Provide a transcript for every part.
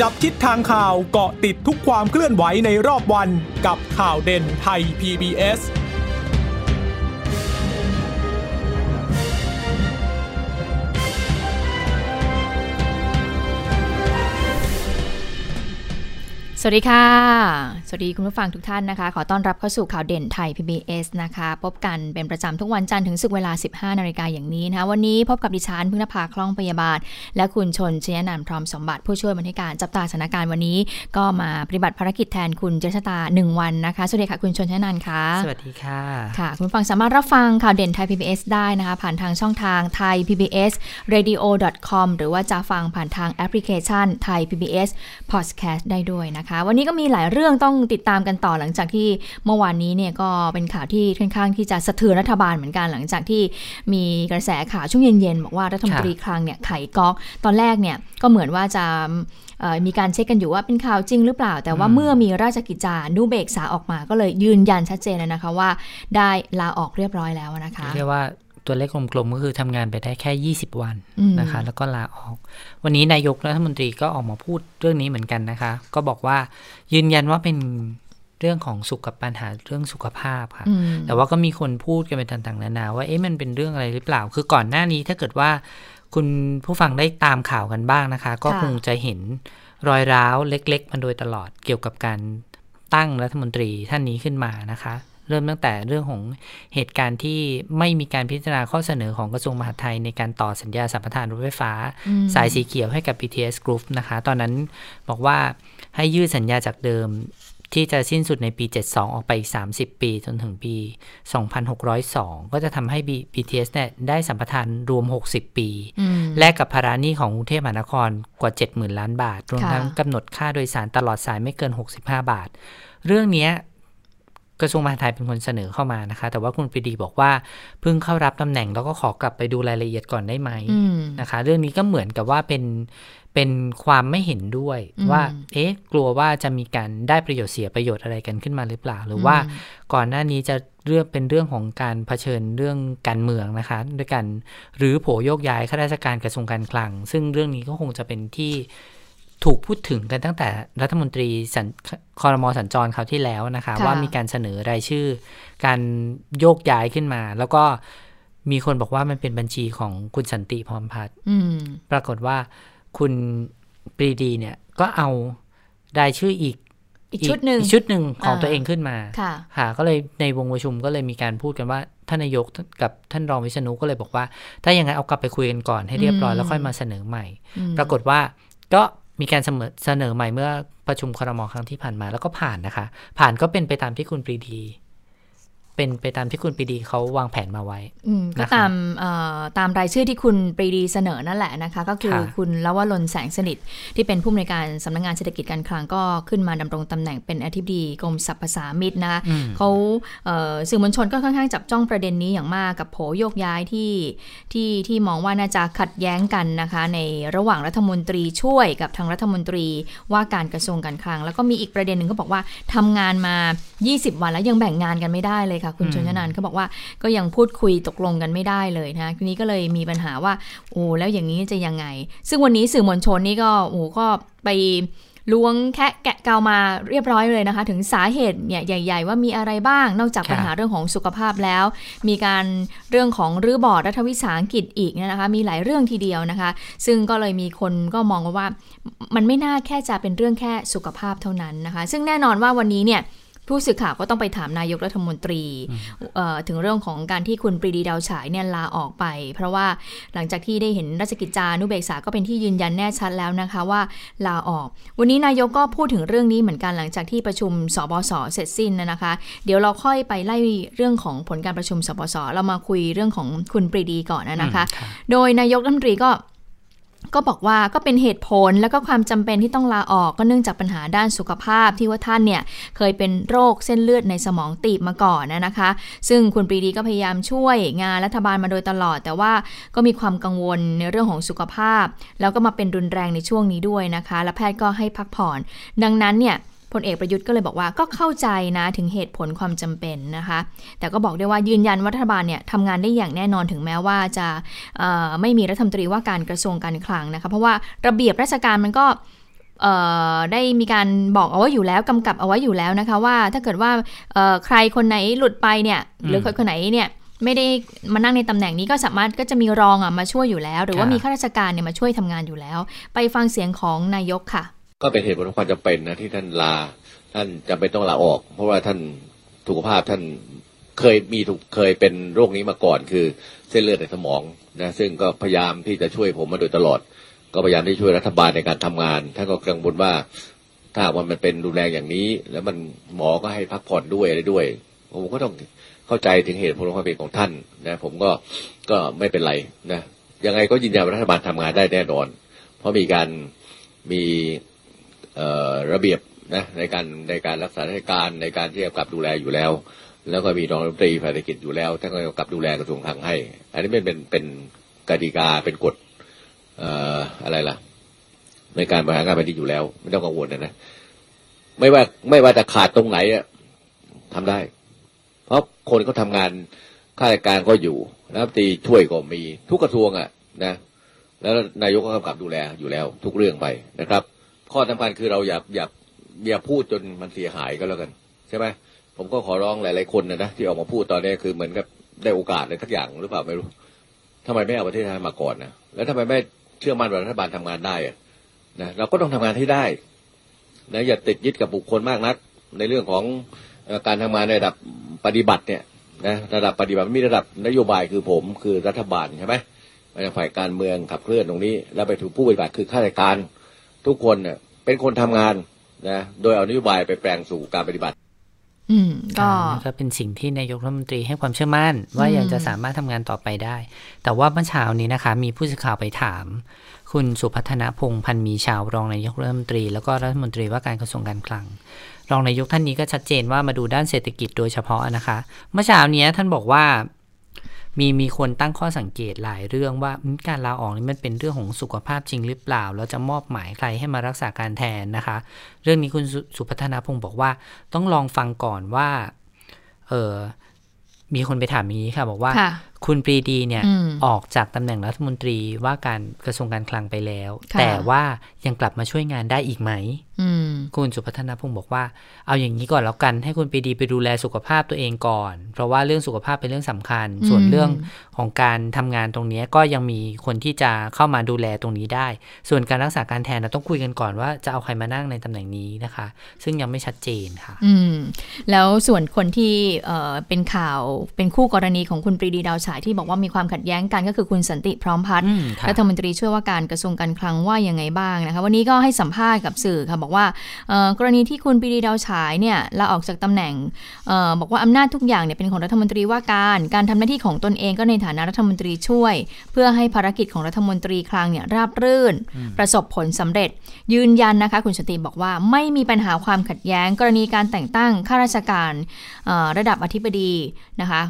จับทิศทางข่าวเกาะติดทุกความเคลื่อนไหวในรอบวันกับข่าวเด่นไทย PBS สวัสดีค่ะ สวัสดีคุณผู้ฟังทุกท่านนะคะ ขอต้อนรับเข้าสู่ข่าวเด่นไทย PBS นะคะ พบกันเป็นประจำทุกวันจันทร์ถึงสึกเวลา 15 นาฬิกาอย่างนี้นะคะ วันนี้พบกับดิฉันพึ่งนภาคล่องพยาบาล และคุณชนชยนันท์พร้อมสมบัติผู้ช่วยบรรณาการจับตาสถานการณ์วันนี้ ก็มาปฏิบัติภารกิจแทนคุณเจษตา 1 วันนะคะ สวัสดีค่ะคุณชนชยนันท์ค่ะ สวัสดีค่ะ ค่ะ คุณผู้ฟังสามารถรับฟังข่าวเด่นไทย PBS ได้นะคะ ผ่านทางช่องทางไทย PBS radio com หรือว่าจะฟังผ่านทางแอปพลิเคชันไทย PBS podcast ได้ด้วยนะคะ วันนี้ก็มีหลายเรื่องต้องติดตามกันต่อหลังจากที่เมื่อวานนี้เนี่ยก็เป็นข่าวที่ค่อนข้างที่จะสะเทือนรัฐบาลเหมือนกันหลังจากที่มีกระแสข่าวช่วงเย็นๆบอกว่ารัฐมนตรีคลังเนี่ยไขก๊อก ตอนแรกเนี่ยก็เหมือนว่าจะมีการเช็คกันอยู่ว่าเป็นข่าวจริงหรือเปล่า แต่ว่าเมื่อมีราชกิจจานุเบกษาออกมาก็เลยยืนยันชัดเจนแล้วนะคะว่า ได้ลาออกเรียบร้อยแล้วนะคะเรียกว่า ตัวเลขกลมๆก็คือทำงานไปได้แค่ 20 วันอืมนะคะ แล้วก็ลาออก วันนี้นายกรัฐมนตรีก็ออกมาพูดเรื่องนี้เหมือนกันนะคะ ก็บอกว่ายืนยันว่าเป็นเรื่องของสุขปัญหาเรื่องสุขภาพค่ะอืมแต่ว่าก็มีคนพูดกันเป็นต่างๆนานาว่าเอ๊ะมันเป็นเรื่องอะไรหรือเปล่า คือก่อนหน้านี้ถ้าเกิดว่า คุณผู้ฟังได้ตามข่าวกันบ้างนะคะ ก็ค่ะคงจะเห็นรอยร้าวเล็ก ๆมาโดยตลอดเกี่ยวกับการตั้งรัฐมนตรีท่านนี้ขึ้นมานะคะ เริ่มตั้งแต่เรื่องของเหตุการณ์ที่ไม่มีการพิจารณาข้อเสนอของกระทรวงมหาดไทยในการต่อสัญญาสัมปทานรถไฟฟ้าอืมสายสีเขียวให้กับ BTS Group นะคะ ตอนนั้นบอกว่าให้ยืดสัญญาจากเดิมที่จะสิ้นสุดในปี 72 ออกไปอีก 30 ปี จนถึงปี 2602 ก็จะทำให้ B- BTS เนี่ยได้สัมปทานรวม 60 ปีอืมแลกกับภาระหนี้ของกรุงเทพมหานครกว่า 70,000 ล้านบาท รวมค่ะทั้งกำหนดค่าโดยสารตลอดสายไม่เกิน 65 บาท เรื่องเนี้ย กระทรวงมหาดไทยเป็นคนเสนอเข้ามานะคะ แต่ว่าคุณปรีดีบอกว่าเพิ่งเข้ารับตำแหน่งแล้วก็ขอกลับไปดูรายละเอียดก่อนได้ไหมอืมนะคะ เรื่องนี้ก็เหมือนกับว่าเป็นเป็นความไม่เห็นด้วยอืมว่า เอ๊ะ กลัวว่าจะมีการได้ประโยชน์เสียประโยชน์อะไรกันขึ้นมาหรือเปล่า หรือว่าก่อนหน้านี้จะเรื่องเป็นเรื่องของการเผชิญเรื่องการเมืองนะคะ ด้วยกันหรือโผโยกย้ายข้าราชการกระทรวงการคลัง ซึ่งเรื่องนี้ก็คงจะเป็นที่ ถูกพูดถึงกันตั้งแต่รัฐมนตรีสัญคอรมอสัญจรคราวที่แล้วนะคะค่ะว่ามีการเสนอรายชื่อ การโยกย้ายขึ้นมา แล้วก็มีคนบอกว่ามันเป็นบัญชีของคุณสันติพร้อมพัฒน์อืมปรากฏว่าคุณปรีดีเนี่ยก็เอารายชื่ออีกอีกชุดหนึ่งอีกชุดหนึ่งของอ่าตัวเองขึ้นมาค่ะค่ะ ก็เลยในวงประชุมก็เลยมีการพูดกันว่าท่านนายกกับท่านรองวิษณุก็เลยบอกว่า ถ้าอย่างนั้นเอากลับไปคุยกันก่อนให้เรียบร้อยอืมแล้วค่อยมาเสนอใหม่อืมปรากฏว่าก็ มีการเสนอใหม่เมื่อประชุมครมครั้งที่ผ่านมาแล้วก็ผ่านนะคะ ผ่านก็เป็นไปตามที่คุณปรีดี เป็นไปตามที่คุณปรีดีเขาวางแผนมาไว้อืมก็นะคะตามเอ่อตามรายชื่อที่คุณปรีดีเสนอนั่นแหละนะคะ ก็คือค่ะคุณลวลนแสงสนิท ที่เป็นผู้อำนวยการสำนักงานเศรษฐกิจการคลังก็ขึ้นมาดำรงตำแหน่งเป็นอธิบดีกรมสรรพสามิตนะคะอืมเขาเอ่อสื่อมวลชนก็ค่อนข้างจับจ้องประเด็นนี้อย่างมากกับโผโยกย้ายที่ที่ที่มองว่าน่าจะขัดแย้งกันนะคะ ในระหว่างรัฐมนตรีช่วยกับทางรัฐมนตรีว่าการกระทรวงการคลัง แล้วก็มีอีกประเด็นหนึ่งก็บอกว่าทำงานมา 20 วันแล้วยังแบ่งงานกันไม่ได้เลยค่ะคุณอืมชนนันท์เขาบอกว่าก็ยังพูดคุยตกลงกันไม่ได้เลยนะทีนี้ก็เลยมีปัญหาว่าโอ้แล้วอย่างนี้จะยังไง ซึ่งวันนี้สื่อมวลชนนี่ก็โอ้ก็ไปล้วงแคะแกะเกามาเรียบร้อยเลยนะคะ ถึงสาเหตุเนี่ยใหญ่ ๆ ว่ามีอะไรบ้างนอกจากค่ะปัญหาเรื่องของสุขภาพแล้ว มีการเรื่องของรื้อบอร์ดรัฐวิสาหกิจอีกเนี่ยนะคะ มีหลายเรื่องทีเดียวนะคะ ซึ่งก็เลยมีคนก็มองว่ามันไม่น่าแค่จะเป็นเรื่องแค่สุขภาพเท่านั้นนะคะ ซึ่งแน่นอนว่าวันนี้เนี่ย ผู้สื่อข่าวก็ต้องไปถามนายกรัฐมนตรีเอ่อถึงเรื่องของการที่คุณปรีดีดาวฉายเนี่ยลาออกไป เพราะว่าหลังจากที่ได้เห็นราชกิจจานุเบกษาก็เป็นที่ยืนยันแน่ชัดแล้วนะคะว่าลาออก วันนี้นายกก็พูดถึงเรื่องนี้เหมือนกันหลังจากที่ประชุมสบสเสร็จสิ้นนะคะ เดี๋ยวเราค่อยไปไล่เรื่องของผลการประชุมสบสเรามาคุยเรื่องของคุณปรีดีก่อนนะคะอืมโดยนายกรัฐมนตรีก็ ก็บอกว่าก็เป็นเหตุผลแล้วก็ความจำเป็นที่ต้องลาออกก็เนื่องจากปัญหาด้านสุขภาพที่ว่าท่านเนี่ยเคยเป็นโรคเส้นเลือดในสมองตีบมาก่อนนะนะคะ ซึ่งคุณปรีดีก็พยายามช่วยงานรัฐบาลมาโดยตลอด แต่ว่าก็มีความกังวลในเรื่องของสุขภาพ แล้วก็มาเป็นรุนแรงในช่วงนี้ด้วยนะคะ และแพทย์ก็ให้พักผ่อน ดังนั้นเนี่ย พลเอกประยุทธ์ก็เลยบอกว่าก็เข้าใจนะถึงเหตุผลความจำเป็นนะคะ แต่ก็บอกได้วยว่ายืนยันว่ารัฐบาลเนี่ยทำงานได้อย่างแน่นอนถึงแม้ว่าจะเอ่อไม่มีรัฐมนตรีว่าการกระทรวงการคลังนะคะ เพราะว่าระเบียบราชการมันก็ได้มีการบอกเอาไว้อยู่แล้วกำกับเอาไว้อยู่แล้วนะคะว่าถ้าเกิดว่าใครคนไหนหลุดไปเนี่ยหรือคนคนไหนเนี่ยไม่ได้มานั่งในตำแหน่งนี้ก็สามารถก็จะมีรองอะมาช่วยอยู่แล้ว หรือว่ามีข้าราชการเนี่ยมาช่วยทำงานอยู่แล้ว ไปฟังเสียงของนายกค่ะ ก็เป็นเหตุผลของความจำเป็นนะที่ท่านลา ท่านจำเป็นต้องลาออก เพราะว่าท่านสุขภาพท่านเคยมีถูกเคยเป็นโรคนี้มาก่อน คือเส้นเลือดในสมองนะซึ่งก็พยายามที่จะช่วยผมมาโดยตลอด ก็พยายามที่ช่วยรัฐบาลในการทำงานท่านก็กังวลว่าถ้าวันมันเป็นรุนแรงอย่างนี้ แล้วมันหมอก็ให้พักผ่อนด้วยอะไรด้วย ผมก็ต้องเข้าใจถึงเหตุผลความเป็นของท่านนะผมก็ก็ไม่เป็นไรนะยังไงก็ยืนยันว่ารัฐบาลทำงานได้แน่นอน เพราะมีการมี ระเบียบนะในการในการรักษาราชการในการที่จะกลับดูแลอยู่แล้ว แล้วก็มีรองรัฐมนตรีฝ่ายเศรษฐกิจอยู่แล้วท่านก็กลับดูแลกระทรวงคลังให้ อันนี้เป็นเป็นเป็นกติกาเป็นกฎอะไรล่ะ ในการบริหารงานแผ่นดินอยู่แล้ว ไม่ต้องกังวลนะนะไม่ว่าไม่ว่าจะขาดตรงไหนอะทำได้ เพราะคนเขาทางานข้าราชการก็อยู่รัฐมนตรีช่วยก็มีทุกกระทรวงอะนะแล้วนายกก็กำกับดูแลอยู่แล้ว ทุกเรื่องไปนะครับ ข้อสำคัญคือเราอย่าอย่าอย่าพูดจนมันเสียหายก็แล้วกัน ใช่ไหมผมก็ขอร้องหลายๆคนนะนะที่ออกมาพูดตอนนี้คือเหมือนกับได้โอกาสอะไรทักอย่างหรือเปล่าไม่รู้ทำไมไม่เอาประเทศไทยมาก่อนนะแล้วทำไมไม่เชื่อมั่นว่ารัฐบาลทำงานได้อะนะเราก็ต้องทำงานให้ได้นะอย่าติดยึดกับบุคคลมากนัก ในเรื่องของการทำงานในระดับปฏิบัติเนี่ยนะระดับปฏิบัติมีระดับนโยบายคือผมคือรัฐบาลใช่ไหมมาจากฝ่ายการเมืองขับเคลื่อนตรงนี้ แล้วไปถูกผู้ปฏิบัติคือข้าราชการ ทุกคนเนี่ยเป็นคนทำงานนะโดยเอานโยบายไปแปลงสู่การปฏิบัติ อืมก็ก็เป็นสิ่งที่นายกรัฐมนตรีให้ความเชื่อมั่น ว่ายังจะสามารถทำงานต่อไปได้ แต่ว่าเมื่อเช้านี้นะคะ มีผู้สื่อข่าวไปถาม คุณสุพัฒนพงศ์พันมีชาวรองนายกรัฐมนตรี แล้วก็รัฐมนตรีว่าการกระทรวงการคลังรองนายกท่านนี้ก็ชัดเจนว่ามาดูด้านเศรษฐกิจโดยเฉพาะนะคะ เมื่อเช้านี้ท่านบอกว่า มีมีคนตั้งข้อสังเกตหลายเรื่องว่าการลาออกนี่มันเป็นเรื่องของสุขภาพจริงหรือเปล่า แล้วจะมอบหมายใครให้มารักษาการแทนนะคะ เรื่องนี้คุณสุพัฒนาพงศ์บอกว่า ต้องลองฟังก่อนว่า เออมีคนไปถามอย่างนี้ค่ะ บอกว่า คุณปรีดีเนี่ยออกจากตำแหน่งรัฐมนตรีว่าการกระทรวงการคลังไปแล้ว แต่ว่ายังกลับมาช่วยงานได้อีกไหมคุณสุพัฒนาพงศ์บอกว่า เอาอย่างนี้ก่อนแล้วกันให้คุณปรีดีไปดูแลสุขภาพตัวเองก่อน เพราะว่าเรื่องสุขภาพเป็นเรื่องสำคัญ ส่วนเรื่องของการทำงานตรงนี้ก็ยังมีคนที่จะเข้ามาดูแลตรงนี้ได้ ส่วนการรักษาการแทนเราต้องคุยกันก่อนว่าจะเอาใครมานั่งในตำแหน่งนี้นะคะ ซึ่งยังไม่ชัดเจนค่ะ อืมแล้วส่วนคนที่เเป็นข่าวเป็นคู่กรณีของคุณปรีดีดาวฉายที่บอกว่ามีความขัดแย้งกันก็คือคุณสันติพร้อมพัฒน์รัฐมนตรีช่วยว่าการกระทรวงการคลังว่ายังไงบ้างนะคะวันนี้ก็ให้สัมภาษณ์กับสื่อค่ะบอกว่ากรณีที่คุณปรีดีดาวฉายเนี่ยลาออกจากตำแหน่งอบอกว่าอำนาจทุกอย่างเนี่ยเป็นของรัฐมนตรีว่าการ การทำหน้าที่ของตนเองก็ในฐานะรัฐมนตรีช่วย เพื่อให้ภารกิจของรัฐมนตรีคลังเนี่ยราบรื่น ประสบผลสำเร็จ ยืนยันนะคะ คุณสติบอกว่าไม่มีปัญหาความขัดแย้ง กรณีการแต่งตั้งข้าราชการระดับอธิบดีนะคะ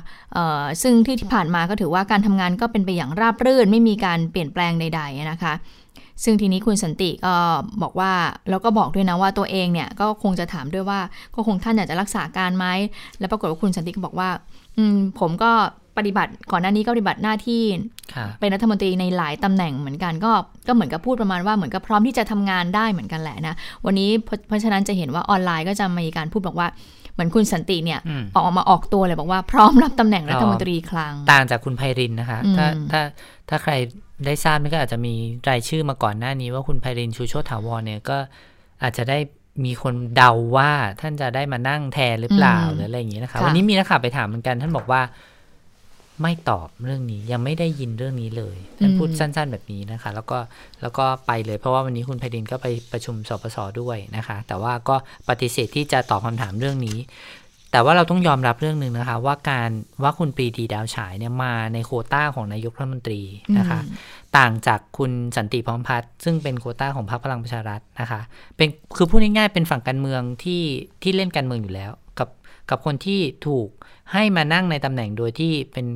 ซึ่งที่ผ่านมาก็ถือว่าการทำงานก็เป็นไปอย่างราบรื่น ไม่มีการเปลี่ยนแปลงใด ๆนะคะ ซึ่งทีนี้คุณสันติก็บอกว่าแล้วก็บอกด้วยนะว่าตัวเองเนี่ยก็คงจะถามด้วยว่าก็คงท่านอยากจะรักษาการไหมแล้วปรากฏว่าคุณสันติก็บอกว่า อืมผมก็ปฏิบัติก่อนหน้านี้ก็ปฏิบัติหน้าที่ เป็นรัฐมนตรีในหลายตำแหน่งเหมือนกันก็ก็เหมือนกับพูดประมาณว่าเหมือนกับพร้อมที่จะทำงานได้เหมือนกันแหละนะ วันนี้เพราะฉะนั้นจะเห็นว่าออนไลน์ก็จะมีการพูดบอกว่าเห มือนคุณสันติเนี่ยออกมาออกตัวเลยบอกว่าพร้อมรับตำแหน่งรัฐมนตรีคลัง ต่างจากคุณไพรินนะคะ ถ้าถ้าถ้าใครได้ทราบนี่ก็อาจจะมีรายชื่อมาก่อนหน้านี้ว่าคุณไพรินชูโชตถาวรเนี่ยก็อาจจะได้มีคนเดาว่าท่านจะได้มานั่งแทนหรือเปล่าหรืออะไรอย่างนี้นะคะ วันนี้มีนักข่าวไปถามเหมือนกัน ท่านบอกว่า ไม่ตอบเรื่องนี้ยังไม่ได้ยินเรื่องนี้เลยท่านพูดสั้น ๆ แบบนี้นะคะ แล้วก็แล้วก็ไปเลยเพราะว่าวันนี้คุณไพดินก็ไปประชุมสปสด้วยนะคะ แต่ว่าก็ปฏิเสธที่จะตอบคำถามเรื่องนี้ แต่ว่าเราต้องยอมรับเรื่องหนึ่งนะคะ ว่าการว่าคุณปรีดีดาวฉายเนี่ยมาในโคต้าของนายกรัฐมนตรีนะคะ ต่างจากคุณสันติพร้อมพัฒน์ซึ่งเป็นโคต้าของพรรคพลังประชารัฐนะคะ เป็นคือพูดง่ายๆเป็นฝั่งการเมืองที่ที่เล่นการเมืองอยู่แล้ว กับกับคนที่ถูก ให้มานั่งในตำแหน่งโดยที่เป็น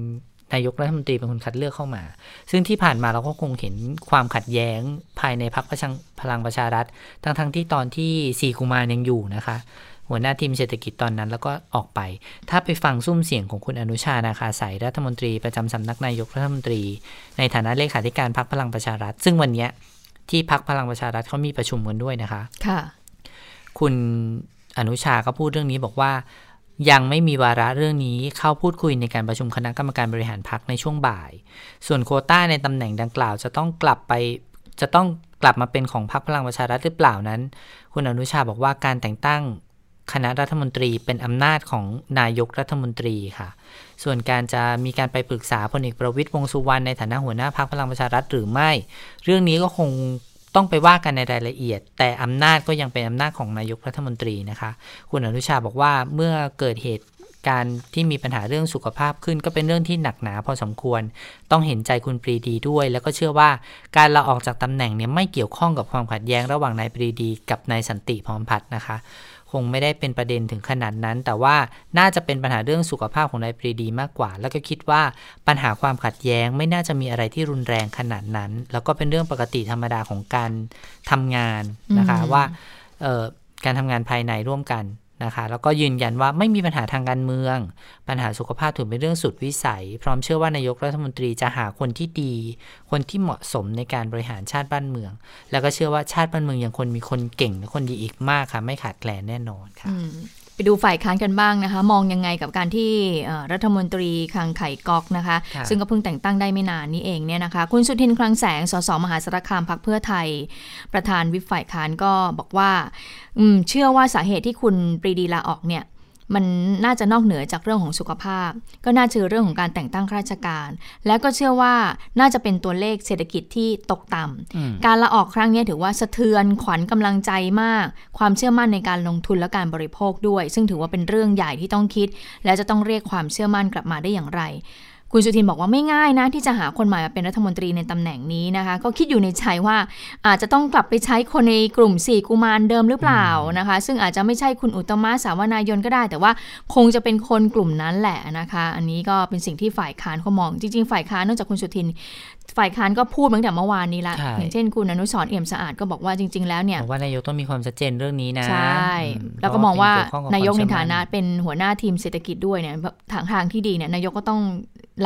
นายกรัฐมนตรีเป็นคนคัดเลือกเข้ามา ซึ่งที่ผ่านมาเราก็คงเห็นความขัดแย้งภายในพรรคพลังประชารัฐ ทั้งทั้งที่ตอนที่สีกุมารยังอยู่นะคะ หัวหน้าทีมเศรษฐกิจตอนนั้นแล้วก็ออกไป ถ้าไปฟังซุ้มเสียงของคุณอนุชานาคาสายรัฐมนตรีประจำสำนักนายกรัฐมนตรี ในฐานะเลขาธิการพรรคพลังประชารัฐ ซึ่งวันนี้ที่พักพลังประชารัฐเขามีประชุมกันด้วยนะคะ ค่ะ คุณอนุชาก็พูดเรื่องนี้บอกว่า ยังไม่มีวาระเรื่องนี้เข้าพูดคุยในการประชุมคณะกรรมการบริหารพักในช่วงบ่าย ส่วนโคต้าในตำแหน่งดังกล่าวจะต้องกลับไปจะต้องกลับมาเป็นของพรรคพลังประชารัฐหรือเปล่านั้น คุณอนุชาบอกว่าการแต่งตั้งคณะรัฐมนตรีเป็นอำนาจของนายกรัฐมนตรีค่ะ ส่วนการจะมีการไปปรึกษาพลเอกประวิตยวงสุวรรณในฐานะหัวหน้าพรรคพลังประชารัฐหรือไม่ เรื่องนี้ก็คง ต้องไปว่ากันในรายละเอียด แต่อำนาจก็ยังเป็นอำนาจของนายกรัฐมนตรีนะคะ คุณอนุชาบอกว่าเมื่อเกิดเหตุการณ์ที่มีปัญหาเรื่องสุขภาพขึ้นก็เป็นเรื่องที่หนักหนาพอสมควร ต้องเห็นใจคุณปรีดีด้วย แล้วก็เชื่อว่าการลาออกจากตำแหน่งเนี่ยไม่เกี่ยวข้องกับความขัดแย้งระหว่างนายปรีดี กับนายสันติพร้อมพัฒน์นะคะ งไม่ได้เป็นประเด็นถึงขนาดนั้น แต่ว่าน่าจะเป็นปัญหาเรื่องสุขภาพของนายปรีดีมากกว่า แล้วก็คิดว่าปัญหาความขัดแย้งไม่น่าจะมีอะไรที่รุนแรงขนาดนั้น แล้วก็เป็นเรื่องปกติธรรมดาของการทำงานนะคะอืมว่าเอ่อการทำงานภายในร่วมกัน นะคะแล้วก็ยืนยันว่าไม่มีปัญหาทางการเมือง ปัญหาสุขภาพถือเป็นเรื่องสุดวิสัย พร้อมเชื่อว่านายกรัฐมนตรีจะหาคนที่ดี คนที่เหมาะสมในการบริหารชาติบ้านเมือง แล้วก็เชื่อว่าชาติบ้านเมืองยังคนมีคนเก่งและคนดีอีกมากค่ะ ไม่ขาดแคลนแน่นอนค่ะ ไปดูฝ่ายค้านกันบ้างนะคะ มองยังไงกับการที่เอ่อรัฐมนตรีคลังไข่ก๊อกนะคะค่ะซึ่งก็เพิ่งแต่งตั้งได้ไม่นานนี้เองเนี่ยนะคะ คุณสุทินคลังแสงสสมหาสารคามพักเพื่อไทย ประธานวิปฝ่ายค้านก็บอกว่าอืมเชื่อว่าสาเหตุที่คุณปรีดีลาออกเนี่ย มันน่าจะนอกเหนือจากเรื่องของสุขภาพ ก็น่าจะเรื่องของการแต่งตั้งข้าราชการ และก็เชื่อว่าน่าจะเป็นตัวเลขเศรษฐกิจที่ตกต่ำอืมการลาออกครั้งนี้ถือว่าสะเทือนขวัญกำลังใจมาก ความเชื่อมั่นในการลงทุนและการบริโภคด้วย ซึ่งถือว่าเป็นเรื่องใหญ่ที่ต้องคิด และจะต้องเรียกความเชื่อมั่นกลับมาได้อย่างไร คุณสุทินบอกว่าไม่ง่ายนะที่จะหาคนใหม่มาเป็นรัฐมนตรีในตำแหน่งนี้นะคะ ก็คิดอยู่ในใจว่าอาจจะต้องกลับไปใช้คนในกลุ่มสี่กุมารเดิมหรือเปล่านะคะ ซึ่งอาจจะไม่ใช่คุณอุตตมะสาวนายนก็ได้ แต่ว่าคงจะเป็นคนกลุ่มนั้นแหละนะคะ อันนี้ก็เป็นสิ่งที่ฝ่ายค้านเขามอง จริง ๆ ฝ่ายค้านนอกจากคุณสุทิน ฝ่ายค้านก็พูดมาตั้งแต่เมื่อวานนี้ละใช่อย่างเช่นคุณอนุสรณ์เอี่ยมสะอาดก็บอกว่าจริง ๆ แล้วเนี่ยบอกว่านายกต้องมีความชัดเจนเรื่องนี้นะ ใช่อืมแล้วก็มองว่าเพระเป็เกี่วข้องบนายกควมในเชื่อฐามั่นะเป็นหัวหน้าทีมเศรษฐกิจด้วยเนี่ยทางทางที่ดีเนี่ยนายกก็ต้อง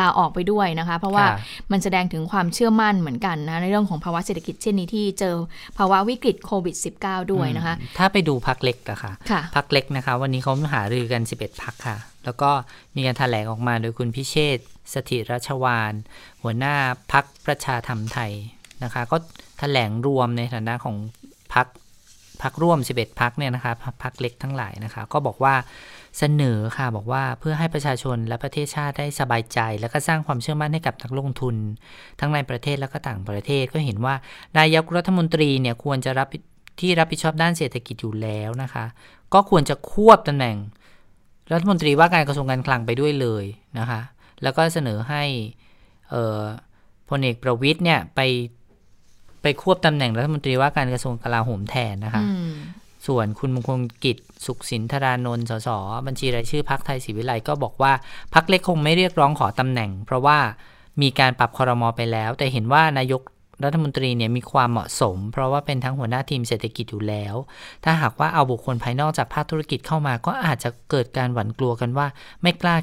ลาออกไปด้วยนะคะ เพราะว่าค่ะมันแสดงถึงความเชื่อมั่นเหมือนกันนะในเรื่องของภาวะเศรษฐกิจเช่นนี้ที่เจอภาวะวิกฤตโควิด -19 ด้วยนะคะอืมถ้าไปดูพักเล็กอะค่ะค่ะพักเล็กนะคะ วันนี้เขาหารือกัน 11พักค่ะ แล้วก็มีการแถลงออกมาโดยคุณพิเชษฐ์สถิรชวานหัวหน้าพักประชาธรรมไทยนะคะ ก็แถลงรวมในฐานะของพักพักร่วม 11 พักเนี่ยนะคะพักเล็กทั้งหลายนะคะ ก็บอกว่าเสนอค่ะบอกว่าเพื่อให้ประชาชนและประเทศชาติได้สบายใจ และก็สร้างความเชื่อมั่นให้กับนักลงทุน ทั้งในประเทศและก็ต่างประเทศก็เห็นว่านายกรัฐมนตรีเนี่ยควรจะรับที่รับผิดชอบด้านเศรษฐกิจอยู่แล้วนะคะ ก็ควรจะควบตำแหน่ง รัฐมนตรีว่าการกระทรวงการคลังไปด้วยเลยนะคะ แล้วก็เสนอให้เอ่อพลเอกประวิทย์เนี่ยไปไปควบตำแหน่งรัฐมนตรีว่าการกระทรวงกลาโหมแทนนะคะอืมส่วนคุณมงคลกิจสุขสินธารานนท์สสบัญชีรายชื่อพักไทยศรีวิไลก็บอกว่าพักเล็กคงไม่เรียกร้องขอตำแหน่ง เพราะว่ามีการปรับคอรมอไปแล้ว แต่เห็นว่านายก รัฐมนตรีเนี่ยมีความเหมาะสม เพราะว่าเป็นทั้งหัวหน้าทีมเศรษฐกิจอยู่แล้ว ถ้าหากว่าเอาบุคคลภายนอกจากภาคธุรกิจเข้ามา ก็อาจจะเกิดการหวั่นกลัวกันว่า ไม่กล้า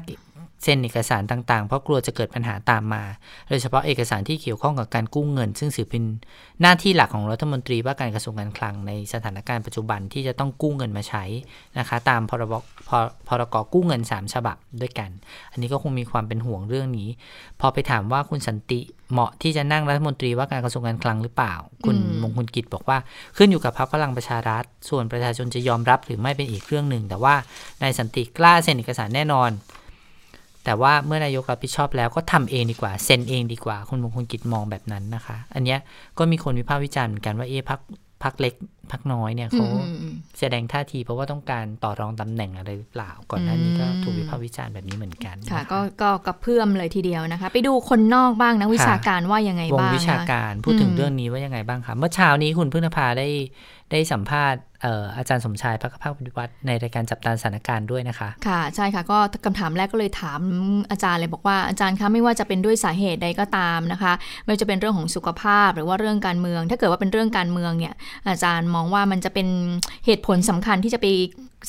เซ็นเอกสารต่างๆ เพราะกลัวจะเกิดปัญหาตามมา โดยเฉพาะเอกสารที่เกี่ยวข้องกับการกู้เงิน ซึ่งถือเป็นหน้าที่หลักของรัฐมนตรีว่าการกระทรวงการคลังในสถานการณ์ปัจจุบันที่จะต้องกู้เงินมาใช้นะคะตามพรบพพรกกู้เงิน 3 ฉบับด้วยกัน อันนี้ก็คงมีความเป็นห่วงเรื่องนี้ พอไปถามว่าคุณสันติเหมาะที่จะนั่งรัฐมนตรีว่าการกระทรวงการคลังหรือเปล่า คุณมมงคลกิจบอกว่าขึ้นอยู่กับพรรคพลังประชารัฐ ส่วนประชาชนจะยอมรับหรือไม่เป็นอีกเรื่องหนึ่ง แต่ว่านายสันติกล้าเซ็นเอกสารแน่นอน แต่ว่าเมื่อนายกรับผิดชอบแล้วก็ทำเองดีกว่าเซ็นเองดีกว่าคุณมงคลกิจมองแบบนั้นนะคะ อันเนี้ยก็มีคนวิพากษ์วิจารณ์เหมือนกันว่าเอ๊ะพักพักเล็กพักน้อยเนี่ยเขาอืมอืมแสดงท่าทีเพราะว่าต้องการต่อรองตำแหน่งอะไรหรือเปล่า ก่อนหน้านี้ก็อืมถูกวิพากษ์วิจารณ์แบบนี้เหมือนกันค่ะนก็ก็กระเพื่อมเลยทีเดียวนะคะ ไปดูคนนอกบ้างนะวิชาการว่ายังไงวงบ้างวิชานะคะการพูดถึงอืมเรื่องนี้ว่ายังไงบ้างคะเมื่อเช้านี้คุณพึ่งนภาได้ ได้สัมภาษณ์อาจารย์สมชายพักภาคปฏิวัติในรายการจับตาสถานการณ์ด้วยนะคะ ค่ะใช่ค่ะ ก็คำถามแรกก็เลยถามอาจารย์เลยบอกว่าอาจารย์คะไม่ว่าจะเป็นด้วยสาเหตุใดก็ตามนะคะ ไม่ว่าจะเป็นเรื่องของสุขภาพหรือว่าเรื่องการเมือง ถ้าเกิดว่าเป็นเรื่องการเมืองเนี่ยอาจารย์มองว่ามันจะเป็นเหตุผลสำคัญที่จะไป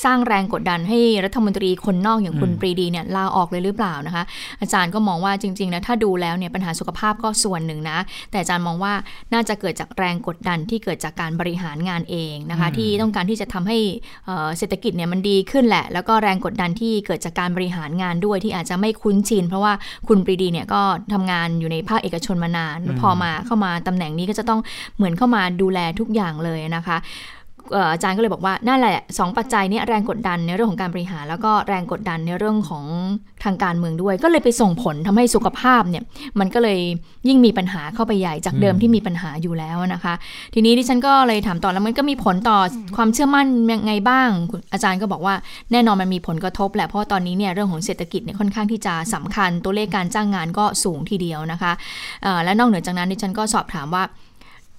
สร้างแรงกดดันให้รัฐมนตรีคนนอกอย่างคุณปรีดีเนี่ยลาออกเลยหรือเปล่านะคะ อาจารย์ก็มองว่าจริงๆนะถ้าดูแล้วเนี่ยปัญหาสุขภาพก็ส่วนหนึ่งนะ แต่อาจารย์มองว่าน่าจะเกิดจากแรงกดดันที่เกิดจากการบริหารงานเองนะคะ ที่ต้องการที่จะทำให้เศรษฐกิจเนี่ยมันดีขึ้นแหละ แล้วก็แรงกดดันที่เกิดจากการบริหารงานด้วยที่อาจจะไม่คุ้นชิน เพราะว่าคุณปรีดีเนี่ยก็ทำงานอยู่ในภาคเอกชนมานาน พอมาเข้ามาตำแหน่งนี้ก็จะต้องเหมือนเข้ามาดูแลทุกอย่างเลยนะคะ อาจารย์ก็เลยบอกว่านั่นแหละสองปัจจัยนี้แรงกดดันในเรื่องของการบริหาร แล้วก็แรงกดดันในเรื่องของทางการเมืองด้วย ก็เลยไปส่งผลทำให้สุขภาพเนี่ยมันก็เลยยิ่งมีปัญหาเข้าไปใหญ่จากเดิมที่มีปัญหาอยู่แล้วนะคะ ทีนี้ดิฉันก็เลยถามต่อแล้วมันก็มีผลต่อความเชื่อมั่นยังไงบ้าง อาจารย์ก็บอกว่าแน่นอนมันมีผลกระทบแหละเพราะตอนนี้เนี่ยเรื่องของเศรษฐกิจเนี่ยค่อนข้างที่จะสำคัญตัวเลขการจ้างงานก็สูงทีเดียวนะคะและนอกเหนือจากนั้นดิฉันก็สอบถามว่า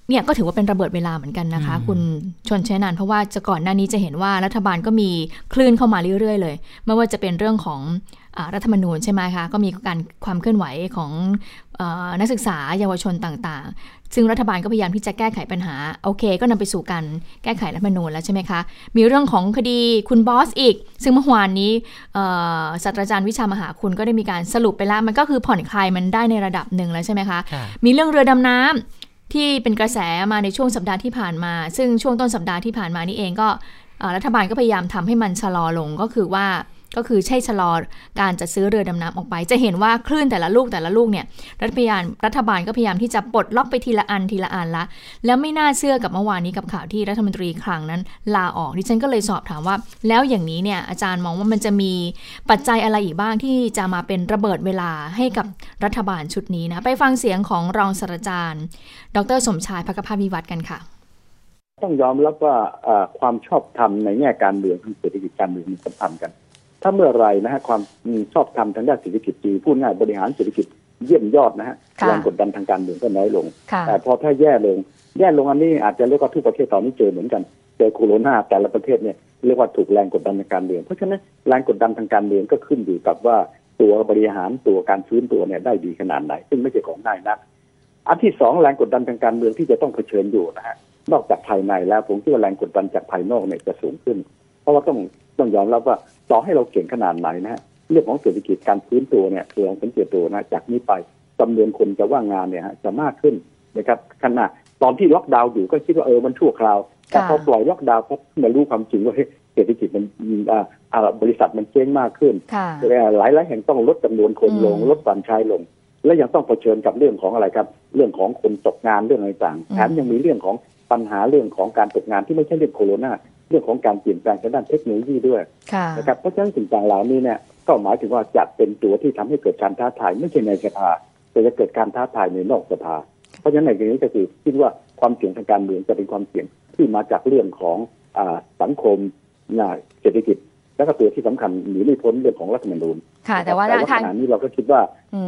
เนี่ยก็ถือว่าเป็นระเบิดเวลาเหมือนกันนะคะ คุณชนเชนันเพราะว่าจะก่อนหน้านี้จะเห็นว่ารัฐบาลก็มีคลื่นเข้ามาเรื่อยๆเลย ไม่ว่าจะเป็นเรื่องของรัฐธรรมนูญใช่ไหมคะ ก็มีการความเคลื่อนไหวของนักศึกษาเยาวชนต่างๆ ซึ่งรัฐบาลก็พยายามที่จะแก้ไขปัญหา โอเค ก็นำไปสู่การแก้ไขรัฐธรรมนูญแล้วใช่ไหมคะ มีเรื่องของคดีคุณบอสอีก ซึ่งเมื่อวานนี้ศาสตราจารย์วิชามหาคุณก็ได้มีการสรุปไปแล้ว มันก็คือผ่อนคลายมันได้ในระดับหนึ่งแล้วใช่ไหมคะ มีเรื่องเรือดำน้ำ ที่เป็นกระแสมาในช่วงสัปดาห์ที่ผ่านมา ซึ่งช่วงต้นสัปดาห์ที่ผ่านมานี่เองก็รัฐบาลก็พยายามทำให้มันชะลอลงก็คือว่า ก็คือใช่ชะลอการจะซื้อเรือดำน้ำออกไป จะเห็นว่าคลื่นแต่ละลูกแต่ละลูกเนี่ยรัฐบาลรัฐบาลก็พยายามที่จะปลดล็อกไปทีละอันทีละอันละ แล้วไม่น่าเชื่อกับเมื่อวานนี้กับข่าวที่รัฐมนตรีคลังนั้นลาออกดิฉันก็เลยสอบถามว่า แล้วอย่างนี้เนี่ยอาจารย์มองว่ามันจะมีปัจจัยอะไรอีกบ้างที่จะมาเป็นระเบิดเวลาให้กับรัฐบาลชุดนี้นะไปฟังเสียงของรองศาสตราจารย์ ดรสมชายพักภาพวิวัฒน์กันค่ะต้องยอมรับว่าความชอบธรรมในแง่การเมืองทางเศรษฐกิจการเมืองมีสัมพันธ์กัน ถ้าเมื่อไรนะฮะความชอบธรรมทางด้านเศรษฐกิจดีพูดง่ายบริหารเศรษฐกิจเยี่ยมยอดนะฮะแรงกดดันทางการเมืองก็น้อยลง แต่พอถ้าแย่ลง แย่ลงอันนี้อาจจะเรียกว่าทุกประเทศตอนนี้เจอเหมือนกัน เจอโควิดแต่ละประเทศเนี่ยเรียกว่าถูกแรงกดดันทางการเมือง เพราะฉะนั้นแรงกดดันทางการเมืองก็ขึ้นอยู่กับว่าตัวบริหารตัวการฟื้นตัวเนี่ยได้ดีขนาดไหน ซึ่งไม่ใช่ของง่ายนัก อันที่สองแรงกดดันทางการเมืองที่จะต้องเผชิญอยู่นะฮะ นอกจากภายในแล้วผมคิดว่าแรงกดดันจากภายนอกเนี่ยจะสูงขึ้น เพราะว่าต้องต้องยอมรับว่า ต่อให้เราเก่งขนาดไหนนะฮะเรื่องของเศรษฐกิจการฟื้นตัวเนี่ยคือลองสังเกตตัวนะจากนี้ไปจำนวนคนจะว่างงานเนี่ยฮะจะมากขึ้นนะครับขณะตอนที่ล็อกดาวน์อยู่ก็คิดว่าเออมันชั่วคราว แต่พอปล่อยล็อกดาวน์พบมารู้ความจริงว่าเศรษฐกิจมันอ่าบริษัทมันเจ๊งมากขึ้น หลายหลายแห่งต้องลดจำนวนคนลงลดการใช้ลง และยังต้องเผชิญกับเรื่องของอะไรครับ เรื่องของคนตกงานเรื่องอะไรต่างแถมยังมีเรื่องของปัญหาเรื่องของการตกงานที่ไม่ใช่เรื่องโควิด เรื่องของการเปลี่ยนแปลงทางด้านเทคโนโลยีด้วยนะครับเพราะฉะนั้นสิ่งต่างเหล่านี้เนี่ยก็หมายถึงว่าจะเป็นตัวที่ทำให้เกิดการท้าทายไม่ใช่ในสภาแต่จะเกิดการท้าทายในนอกสภา เพราะฉะนั้นในที่นี้ก็คือคิดว่าความเสี่ยงทางการเมืองจะเป็นความเสี่ยงที่มาจากเรื่องของอสังคมเศรษฐกิจและก็ตัวที่สำคัญหนีไม่พ้นเรื่องของรัฐธรรมนูญค่ะ แต่ว่าทางนี้เราก็คิดว่า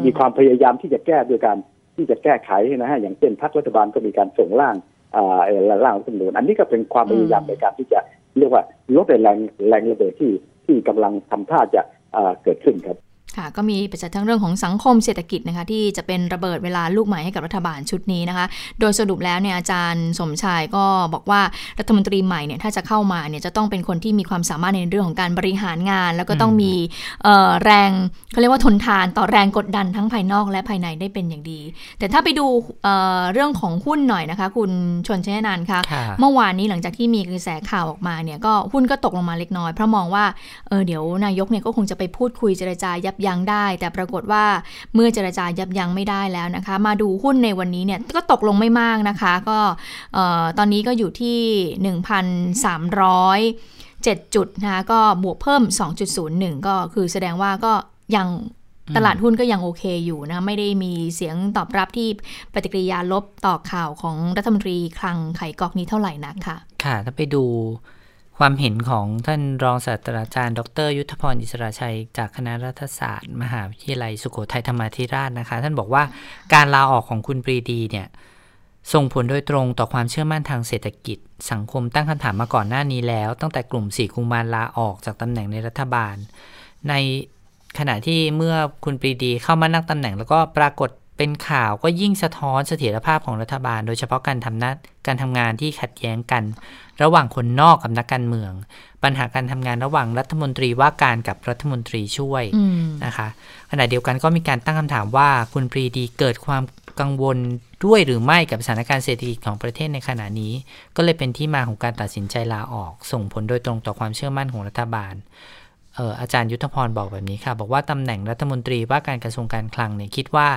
มีความพยายามที่จะแก้ด้วยการที่จะแก้ไขนะฮะอย่างเช่นพรรครัฐบาลก็มีการส่งร่าง ร่างรัฐธรรมนูญอันนี้ก็เป็นความพยายามในการที่จะเรียกว่าลดแรงแรงระเบิดที่ที่กำลังทำท่าจะเกิดขึ้นครับ ค่ะก็มีปัจจัยทั้งเรื่องของสังคมเศรษฐกิจนะคะที่จะเป็นระเบิดเวลาลูกใหม่ให้กับรัฐบาลชุดนี้นะคะ โดยสรุปแล้วเนี่ยอาจารย์สมชายก็บอกว่ารัฐมนตรีใหม่เนี่ยถ้าจะเข้ามาเนี่ยจะต้องเป็นคนที่มีความสามารถในเรื่องของการบริหารงาน แล้วก็ต้องมีแรงเขาเรียกว่าทนทานต่อแรงกดดันทั้งภายนอกและภายในได้เป็นอย่างดี แต่ถ้าไปดูเเรื่องของหุ้นหน่อยนะคะ คุณชนเชนนันคะเมื่อวานนี้หลังจากที่มีกระแสข่าวออกมาเนี่ยก็หุ้นก็ตกลงมาเล็กน้อยเพราะมองว่าเออเดี๋ยวนายกเนี่ยก็คงจะไปพูดคุยเจรจายับยั้งได้ แต่ปรากฏว่าเมื่อเจรจายับยั้งไม่ได้แล้วนะคะ มาดูหุ้นในวันนี้เนี่ยก็ตกลงไม่มากนะคะ ก็ตอนนี้ก็อยู่ที่ 1,300 7 จุดนะคะก็บวกเพิ่ม 2.01 ก็คือแสดงว่าก็ยังตลาดหุ้นก็ยังโอเคอยู่นะไม่ได้มีเสียงตอบรับที่ปฏิกิริยาลบต่อข่าวของรัฐมนตรีคลังไข่กอกนี้เท่าไหร่นักค่ะ ค่ะ ถ้าไปดู ความเห็นของท่านรองศาสตราจารย์ ดร ยุทธพรอิสระชัย จากคณะรัฐศาสตร์ มหาวิทยาลัยสุโขทัยธรรมาธิราชนะคะ ท่านบอกว่าการลาออกของคุณปรีดีเนี่ยส่งผลโดยตรงต่อความเชื่อมั่นทางเศรษฐกิจ สังคมตั้งคำถามมาก่อนหน้านี้แล้ว ตั้งแต่กลุ่มสี่กุมารลาออกจากตำแหน่งในรัฐบาล ในขณะที่เมื่อคุณปรีดีเข้ามานั่งตำแหน่งแล้วก็ปรากฏ เป็นข่าวก็ยิ่งสะท้อนเสถียรภาพของรัฐบาล โดยเฉพาะการทำหน้าการทำงานที่ขัดแย้งกัน ระหว่างคนนอกกับนักการเมือง ปัญหาการทำงานระหว่างรัฐมนตรีว่าการกับรัฐมนตรีช่วยอืมนะคะขณะเดียวกันก็มีการตั้งคำถามว่าคุณปรีดีเกิดความกังวลด้วยหรือไม่กับสถานการณ์เศรษฐกิจของประเทศในขณะนี้ ก็เลยเป็นที่มาของการตัดสินใจลาออก ส่งผลโดยตรงต่อความเชื่อมั่นของรัฐบาลเอ่ออาจารย์ยุทธพรบอกแบบนี้ค่ะ บอกว่าตำแหน่งรัฐมนตรีว่าการกระทรวงการคลังเนี่ยคิดว่า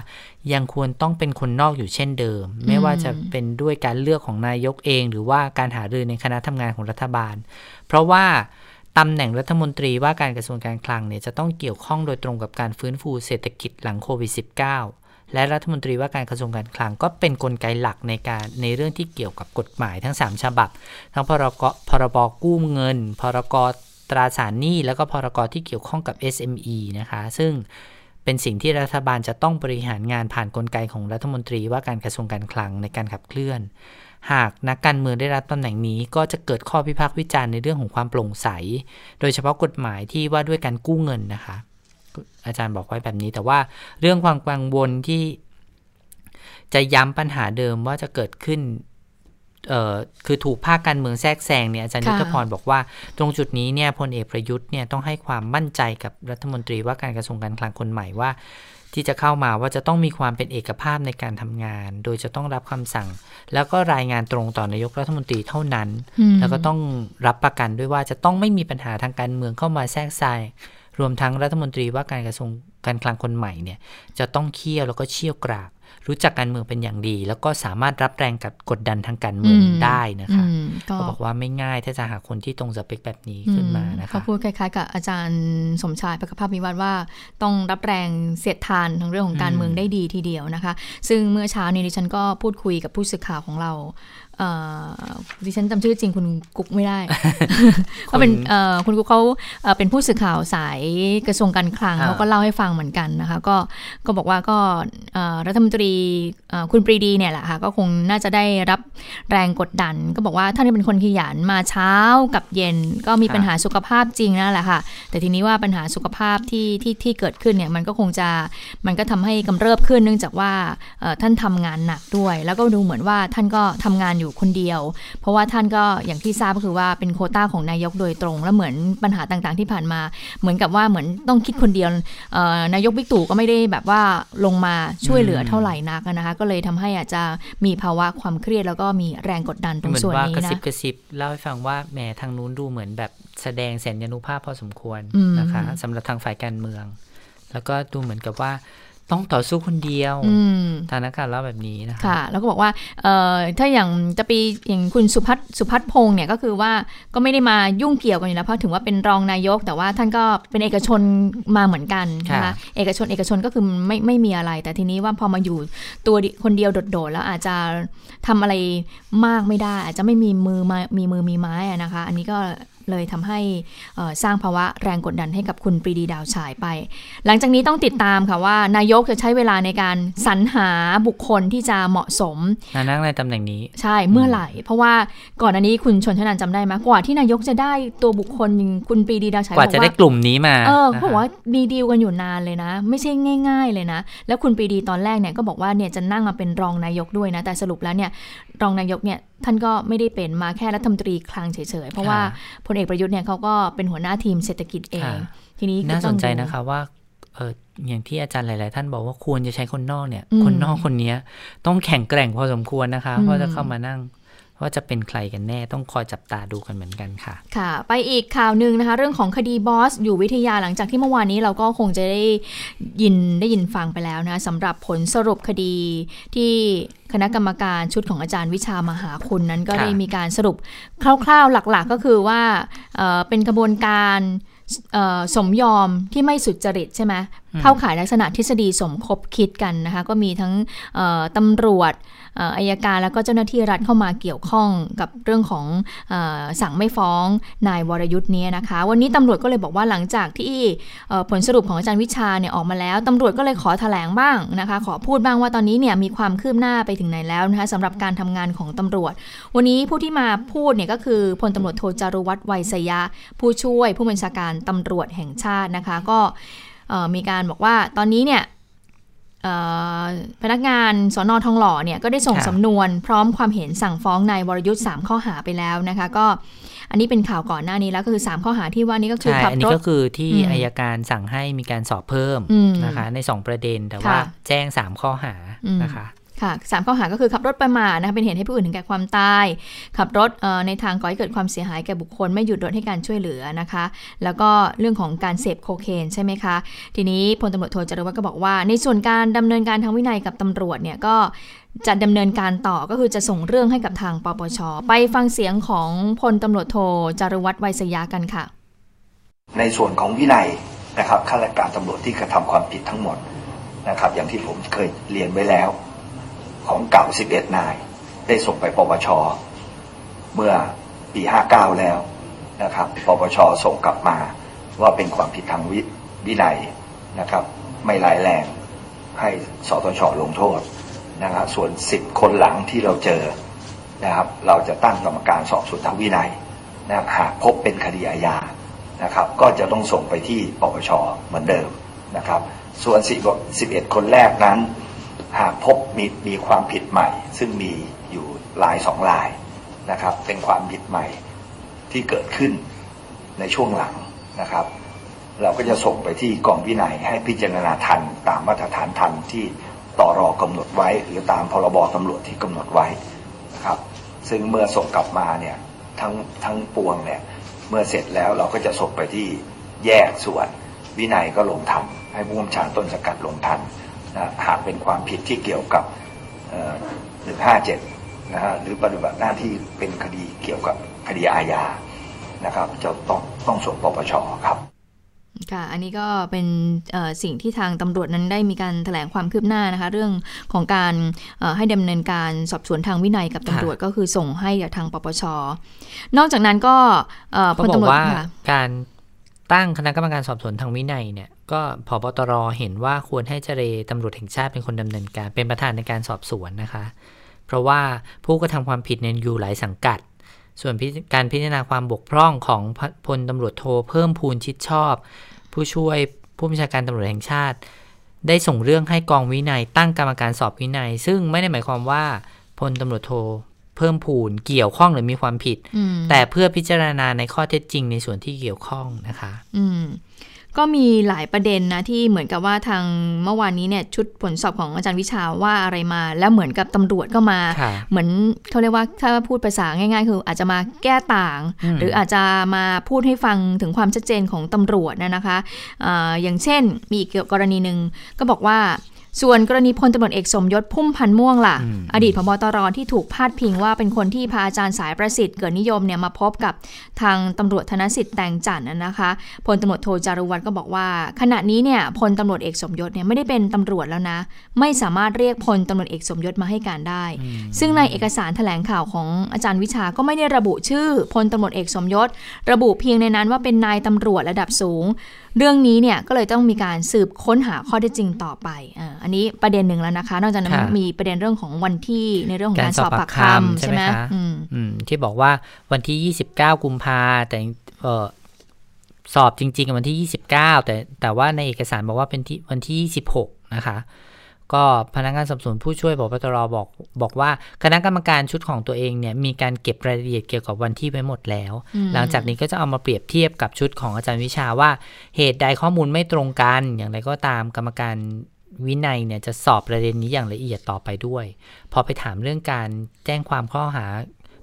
ยังควรต้องเป็นคนนอกอยู่เช่นเดิม ไม่ว่าจะเป็นด้วยการเลือกของนายกเอง หรือว่าการหารือในคณะทำงานของรัฐบาล เพราะว่าตำแหน่งรัฐมนตรีว่าการกระทรวงการคลังเนี่ยจะต้องเกี่ยวข้องโดยตรงกับการฟื้นฟูเศรษฐกิจหลังโควิด -19 และรัฐมนตรีว่าการกระทรวงการคลังก็เป็นนกลไกหลักในการในเรื่องที่เกี่ยวกับกฎหมายทั้ง 3 ฉบับ ทั้งพรกพรบกู้เงิน พรก ตราสารหนี้แล้วก็พรกที่เกี่ยวข้องกับ SME นะคะ ซึ่งเป็นสิ่งที่รัฐบาลจะต้องบริหารงานผ่านนกลไกของรัฐมนตรีว่าการกระทรวงการคลังในการขับเคลื่อน หากนักการเมืองได้รับตำแหน่งนี้ก็จะเกิดข้อพิพากษ์วิจารณ์ในเรื่องของความโปร่งใส โดยเฉพาะกฎหมายที่ว่าด้วยการกู้เงินนะคะ อาจารย์บอกไว้แบบนี้แต่ว่าเรื่องความกังวลที่จะย้ำปัญหาเดิมว่าจะเกิดขึ้น คือถูกภาคการเมืองแทรกแซงเนี่ยอาจารย์ค่ะยุทธพรบอกว่า ตรงจุดนี้เนี่ยพลเอกประยุทธ์เนี่ยต้องให้ความมั่นใจกับรัฐมนตรีว่าการกระทรวงการคลังคนใหม่ว่า ที่จะเข้ามาว่าจะต้องมีความเป็นเอกภาพในการทำงาน โดยจะต้องรับคำสั่ง แล้วก็รายงานตรงต่อนายกรัฐมนตรีเท่านั้นอืมแล้วก็ต้องรับประกันด้วยว่าจะต้องไม่มีปัญหาทางการเมืองเข้ามาแทรกแซงรวมทั้งรัฐมนตรีว่าการกระทรวงการคลังคนใหม่เนี่ยจะต้องเคี่ยวแล้วก็เชี่ยวกราก รู้จักการเมืองเป็นอย่างดี แล้วก็สามารถรับแรงกับกดดันทางการเมืองอืมได้นะคะอืมก็ก็บอกว่าไม่ง่ายถ้าจะหาคนที่ตรงสเปคแบบนี้ขึ้นมานะเขาคะพูดคล้ายๆ กับอาจารย์สมชายประภาพมิวัฒน์ว่า ต้องรับแรงเสียดทานทั้งเรื่องของการเมืองได้ดีทีเดียวนะคะ ซึ่งเมื่อเช้านี้ดิฉันก็พูดคุยกับผู้สื่อข่าวของเราเอ่อ ดิฉันจำชื่อจริงคุณกุ๊กไม่ได้เขาเป็นเอ่อคุณกุ๊กเขาเอ่อเป็นผู้สื่อข่าวสายกระทรวงการคลังอ่าเขาก็เล่าให้ฟังเหมือนกันนะคะ ก็ก็บอกว่าก็เอ่อรัฐมนตรีเอ่อคุณปรีดีเนี่ยแหละค่ะก็คงน่าจะได้รับแรงกดดัน ก็บอกว่าท่านเป็นคนขยันมาเช้ากับเย็นก็มีปัญหาสุขภาพจริงนั่นแหละค่ะ แต่ทีนี้ว่าปัญหาสุขภาพที่ที่ที่เกิดขึ้นเนี่ยมันก็คงจะมันก็ทำให้กำเริบขึ้นเนื่องจากว่าเอ่อท่านทำงานหนักด้วย แล้วก็ดูเหมือนว่าท่านก็ทำงานอยู่คนเดียว เพราะว่าท่านก็อย่างที่ทราบก็คือว่าเป็นโควต้าของนายกโดยตรง แล้วเหมือนปัญหาต่างๆที่ผ่านมา เหมือนกับว่าเหมือนต้องคิดคนเดียวเอ่อนายกบิ๊กตู่ก็ไม่ได้แบบว่าลงมาช่วยเหลือเท่าไหร่นักนะคะก็เลยทำให้อาจจะมีภาวะความเครียดแล้วก็มีแรงกดดันตรงเหมือนส่วนว่านี้กระนะซิบกระซิบเล่าให้ฟังว่าแหมทางนู้นดูเหมือนแบบแสดงแสนยานุภาพพอสมควรอืมนะคะสำหรับทางฝ่ายการเมือง แล้วก็ดูเหมือนกับว่า ต้องต่อสู้คนเดียวอืมทางนักข่าวเล่าแบบนี้นะคะค่ะ แล้วก็บอกว่าเอ่อถ้าอย่างจะปีอย่างคุณสุพัฒน์สุพัฒน์พงษ์เนี่ยก็คือว่าก็ไม่ได้มายุ่งเกี่ยวกันอยู่แล้วเพราะถึงว่าเป็นรองนายก แต่ว่าท่านก็เป็นเอกชนมาเหมือนกันนะค่ะคะเอกชนเอกชนก็คือไม่ไม่มีอะไร แต่ทีนี้ว่าพอมาอยู่ตัวคนเดียวโดดๆแล้วอาจจะทำอะไรมากไม่ได้ อาจจะไม่มีมือมามีมือมีไม้อะนะคะ อันนี้ก็ เลยทำให้เอ่อสร้างภาวะแรงกดดันให้กับคุณปรีดีดาวฉายไป หลังจากนี้ต้องติดตามค่ะว่านายกจะใช้เวลาในการสรรหาบุคคลที่จะเหมาะสมมานั่งในตำแหน่งนี้ใช่เมื่อไหร่ เพราะว่าก่อนอันนี้คุณชนชนันจำได้ไหมกว่าที่นายกจะได้ตัวบุคคลอย่างคุณปรีดีดาวฉายกว่าจะได้บอกกลุ่มนี้มาเออนะคะเขาบอกว่ามีดีลกันอยู่นานเลยนะ ไม่ใช่ง่าย ๆเลยนะ แล้วคุณปรีดีตอนแรกเนี่ยก็บอกว่าเนี่ยจะนั่งมาเป็นรองนายกด้วยนะ แต่สรุปแล้วเนี่ยรองนายกเนี่ยท่านก็ไม่ได้เป็นมาแค่รัฐมนตรีคลังเฉยๆ เพราะว่าพลเอกประยุทธ์เนี่ยเขาก็เป็นหัวหน้าทีมเศรษฐกิจเองค่ะทีนี้ก็น่าต้สองนใจดูนะคะว่าเอออย่างที่อาจารย์หลาย ๆ ท่านบอกว่าควรจะใช้คนนอกเนี่ยอืมคนนอกคนเนี้ยต้องแข็งแกร่งพอสมควรนะคะอืมว่าจะเข้ามานั่ง ว่าจะเป็นใครกันแน่ต้องคอยจับตาดูกันเหมือนกันค่ะ ค่ะ ไปอีกข่าวหนึ่งนะคะ เรื่องของคดีบอส อยู่วิทยาหลังจากที่เมื่อวานนี้เราก็คงจะได้ยินได้ยินฟังไปแล้วนะสำหรับผลสรุปคดีที่คณะกรรมการชุดของอาจารย์วิชามหาคุณนั้นก็ได้มีการสรุปคร่าวๆหลักๆ ก็คือว่าเเป็นกระบวนการสมยอมที่ไม่สุจริตใช่ไหม เข้าข่ายลักษณะทฤษฎีสมคบคิดกันนะคะ ก็มีทั้งตำรวจอายการแล้วก็เจ้าหน้าที่รัฐเข้ามาเกี่ยวข้องกับเรื่องของอสั่งไม่ฟ้องนายวรยุทธ์นี้นะคะ วันนี้ตำรวจก็เลยบอกว่าหลังจากที่ผลสรุปของอาจารย์วิชาเนี่ยออกมาแล้วตำรวจก็เลยขอถแถลงบ้างนะคะ ขอพูดบ้างว่าตอนนี้เนี่ยมีความคืบหน้าไปถึงไหนแล้วนะคะสำหรับการทำงานของตำรวจ วันนี้ผู้ที่มาพูดเนี่ยก็คือพลตำรวจโทจารุวัฒน์ไวยสยะ ผู้ช่วยผู้บัญชาการตำรวจแห่งชาตินะคะ ก็ มีการบอกว่าตอนนี้เนี่ยพนักงานสอนอทองหล่อเนี่ยก็ได้ส่งสำนวนพร้อมความเห็นสั่งฟ้องนายวรยุทธ์3ข้อหาไปแล้วนะคะก็อันนี้เป็นข่าวก่อนหน้านี้แล้วก็คือ 3 ข้อหาที่ว่านี้ก็คือขับรถอันนี้ก็คือที่อายการสั่งให้มีการสอบเพิ่มนะคะใน 2 ประเด็นแต่ว่าแจ้ง 3 ข้อหานะคะ ค่ะสามข้อหาก็คือขับรถประมาทนะคะเป็นเหตุให้ผู้อื่นถึงแก่ความตาย ขับรถในทางก่อให้เกิดความเสียหายแก่บุคคล ไม่หยุดรถให้การช่วยเหลือนะคะ แล้วก็เรื่องของการเสพโคเคนใช่ไหมคะ ทีนี้พลตำรวจโทจรวัฒน์ก็บอกว่า ในส่วนการดำเนินการทางวินัยกับตำรวจเนี่ยก็จะดำเนินการต่อก็คือจะส่งเรื่องให้กับทางปปช ไปฟังเสียงของพลตำรวจโทจารวัฒน์ไวยสยากันค่ะ ในส่วนของวินัยนะครับข้าราชการตำรวจที่กระทำความผิดทั้งหมดนะครับอย่างที่ผมเคยเรียนไว้แล้ว ของเก่า 11 นาย ได้ส่งไปปปช เมื่อปี 59 แล้วนะครับ ปปช ส่งกลับมาว่าเป็นความผิดทางวิวินัยนะครับ ไม่ร้ายแรงให้สตชลงโทษนะครับส่วน 10 คนหลังที่เราเจอนะครับ เราจะตั้งกรรมการสอบสวนทางวินัยนะหากพบเป็นคดีอาญานะครับ ก็จะต้องส่งไปที่ปปชเหมือนเดิมนะครับ ส่วน 11 คนแรกนั้น หากพบมีมีความผิดใหม่ ซึ่งมีอยู่ลายสองลายนะครับ เป็นความผิดใหม่ที่เกิดขึ้นในช่วงหลังนะครับ เราก็จะส่งไปที่กองวินัยให้พิจารณาทันตามมาตรฐานทันที่ต่อรอกำหนดไว้ หรือตามพรบตำรวจที่กำหนดไว้นะครับ ซึ่งเมื่อส่งกลับมาเนี่ยทั้งทั้งปวงเนี่ยเมื่อเสร็จแล้วเราก็จะส่งไปที่แยกส่วนวินัยก็ลงทันให้ผู้กำชาต้นสกัดลงทัน นะหากเป็นความผิดที่เกี่ยวกับหนึ่งห้าเจ็ดนะฮะหรือปฏิบัติหน้าที่เป็นคดีเกี่ยวกับคดีอาญานะครับจะต้องต้องส่งปปชครับค่ะ อันนี้ก็เป็นสิ่งที่ทางตำรวจนั้นได้มีการถแถลงความคืบหน้านะคะ เรื่องของการให้ดำเนินการสอบสวนทางวินัยกับตำรวจก็คือส่งให้กับทางปปช นอกจากนั้นก็พลตำรวจการ ตั้งคณะกรรมการสอบสวนทางวินัยเนี่ยก็พบตรเห็นว่าควรให้เจรตำรวจแห่งชาติเป็นคนดำเนินการเป็นประธานในการสอบสวนนะคะ เพราะว่าผู้กระทำความผิดเนี่ยอยู่หลายสังกัด ส่วนการพิจารณาความบกพร่องของพลตำรวจโทเพิ่มพูนชิดชอบ ผู้ช่วยผู้บัญชาการตำรวจแห่งชาติ ได้ส่งเรื่องให้กองวินัยตั้งกรรมการสอบวินัย ซึ่งไม่ได้หมายความว่าพลตำรวจโท เพิ่มพูนเกี่ยวข้องหรือมีความผิด แต่เพื่อพิจารณาในข้อเท็จจริงในส่วนที่เกี่ยวข้องนะคะ อืก็มีหลายประเด็นนะที่เหมือนกับว่าทางเมื่อวานนี้เนี่ยชุดผลสอบของอาจารย์วิชาว่าอะไรมา แล้วเหมือนกับตำรวจก็มา เหมือนเขาเรียกว่าถ้าพูดภาษาง่าย ๆ คืออาจจะมาแก้ต่าง หรืออาจจะมาพูดให้ฟังถึงความชัดเจนของตำรวจนะคะออย่างเช่นมีอีกกรณีหนึ่งก็บอกว่า ส่วนกรณีพลตำรวจเอกสมยศพุ่มพันธ์ม่วงล่ะ อดีตพบตรที่ถูกพาดพิงว่าเป็นคนที่พาอาจารย์สายประสิทธิ์เกิดนิยมเนี่ยมาพบกับทางตำรวจธนสิทธิ์แต่งจันนะคะพลตำรวจโทจารุวัฒน์ก็บอกว่า ขณะนี้เนี่ยพลตำรวจเอกสมยศเนี่ยไม่ได้เป็นตำรวจแล้วนะ ไม่สามารถเรียกพลตำรวจเอกสมยศมาให้การได้ ซึ่งในเอกสารแถลงข่าวของอาจารย์วิชาก็ไม่ได้ระบุชื่อพลตำรวจเอกสมยศ ระบุเพียงในนั้นว่าเป็นนายตำรวจระดับสูง เรื่องนี้เนี่ยก็เลยต้องมีการสืบค้นหาข้อเท็จจริงต่อไปอันนี้ประเด็นหนึ่งแล้วนะคะ นอกจากนั้นมีประเด็นเรื่องของวันที่ในเรื่องของการสอบปากคำใช่ไหมที่บอกว่าวันที่ 29 กุมภาแต่สอบจริง ๆ วันที่ 29 แต่แต่ว่าในเอกสารบอกว่าเป็นที่วันที่ 26 นะคะ ก็พนักงานสอบสวนผู้ช่วยบอกปตรบอกบอกว่าคณะกรรมการชุดของตัวเองเนี่ยมีการเก็บรายละเอียดเกี่ยวกับวันที่ไว้หมดแล้ว หลังจากนี้ก็จะเอามาเปรียบเทียบกับชุดของอาจารย์วิชาว่า เหตุใดข้อมูลไม่ตรงกัน อย่างไรก็ตามกรรมการวินัยเนี่ยจะสอบประเด็นนี้อย่างละเอียดต่อไปด้วย พอไปถามเรื่องการแจ้งความข้อหา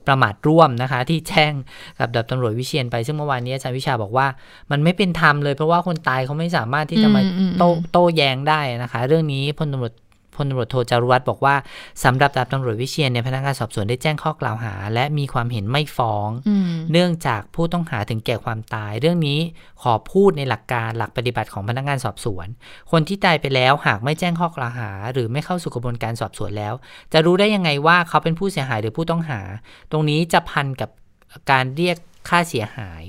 ประมาทร่วมนะคะ ที่แจ้งกับดับตำรวจวิเชียนไป ซึ่งเมื่อวานนี้อาจารย์วิชาบอกว่า มันไม่เป็นธรรมเลยเพราะว่าคนตายเขาไม่สามารถที่จะมาโต้โต้แย้งได้นะคะ เรื่องนี้พลตำรวจ พลตำรวจโทจารุวัฒน์บอกว่าสำหรับดาบตำรวจวิเชียนเนี่ยพนักงานสอบสวนได้แจ้งข้อกล่าวหา และมีความเห็นไม่ฟ้องอืมเนื่องจากผู้ต้องหาถึงแก่ความตาย เรื่องนี้ขอพูดในหลักการหลักปฏิบัติของพนักงานสอบสวน คนที่ตายไปแล้วหากไม่แจ้งข้อกล่าวหา หรือไม่เข้าสู่กระบวนการสอบสวนแล้ว จะรู้ได้ยังไงว่าเขาเป็นผู้เสียหายหรือผู้ต้องหา ตรงนี้จะพันกับการเรียกค่าเสียหาย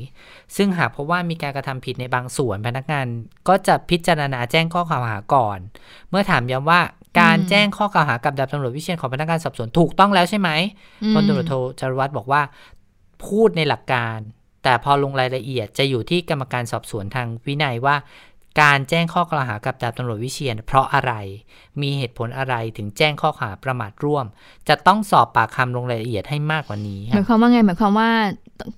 ซึ่งหากพบว่ามีการกระทำผิดในบางส่วนพนักงานก็จะพิจารณาแจ้งข้อกล่าวหาก่อน เมื่อถามย้ำว่า การอืมแจ้งข้อกล่าวหากับดาบตำรวจวิเชียนของพนักงานสอบสวนถูกต้องแล้วใช่ไหมพลตำรวจโทจารวัตรบอกว่า พูดในหลักการ แต่พอลงรายละเอียดจะอยู่ที่กรรมการสอบสวนทางวินัยว่า การแจ้งข้อกล่าวหากับดาบตำรวจวิเชียน เพราะอะไร มีเหตุผลอะไรถึงแจ้งข้อกล่าวหาประมาทร่วม จะต้องสอบปากคำลงรายละเอียดให้มากกว่านี้หมายความว่าไงหมายความว่า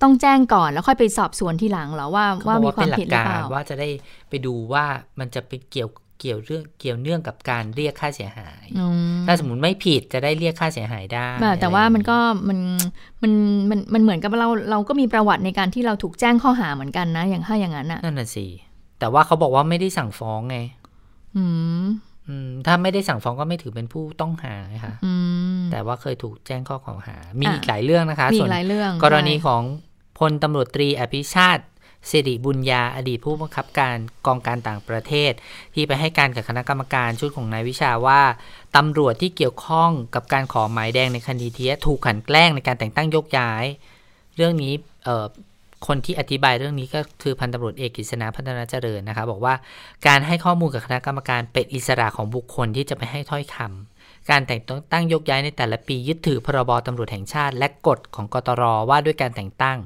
ต้องแจ้งก่อนแล้วค่อยไปสอบสวนทีหลังเหรอว่าเขาว่าบอกมีว่าควาเป็มนหลัผิดกหรือการเปล่าว่าจะได้ไปดูว่ามันจะไปเกี่ยว เกี่ยวเรื่องเกี่ยวเนื่องกับการเรียกค่าเสียหายอืมถ้าสมมติไม่ผิดจะได้เรียกค่าเสียหายได้แบบแต่ว่าอะไรอย่งมันก็มันมันมันมันเหมือนกับเราเราก็มีประวัติในการที่เราถูกแจ้งข้อหาเหมือนกันนะ อย่างถ้าอย่างนั้นอะนั่นน่ะสิแต่ว่าเขาบอกว่าไม่ได้สั่งฟ้องไง อืมอืมถ้าไม่ได้สั่งฟ้องก็ไม่ถือเป็นผู้ต้องหาไงคะอืมแต่ว่าเคยถูกแจ้งข้อกล่าวหา มีอะอีกหลายเรื่องนะคะมีส่อีวนกหลายเรื่องกรณีใช่ของพลตำรวจตรีอภิชาติ สิริบุญญาอดีตผู้บังคับการกองการต่างประเทศ ที่ไปให้การกับคณะกรรมการชุดของนายวิชาว่าตำรวจที่เกี่ยวข้องกับการขอหมายแดงในคดีเทียถูกกลันแกล้งในการแต่งตั้งยกย้าย เรื่องนี้เคนที่อธิบายเรื่องนี้ก็คือพันตำรวจเอกกฤษณาพัฒนาเจริญนะคะบอกว่าการให้ข้อมูลกับคณะกรรมการเป็นอิสระของบุคคลที่จะไปให้ถ้อยคำ การแต่งตั้งยกย้ายในแต่ละปียึดถือพรบตำรวจแห่งชาติ และกฎของกตรว่าด้วยการแต่งตั้ง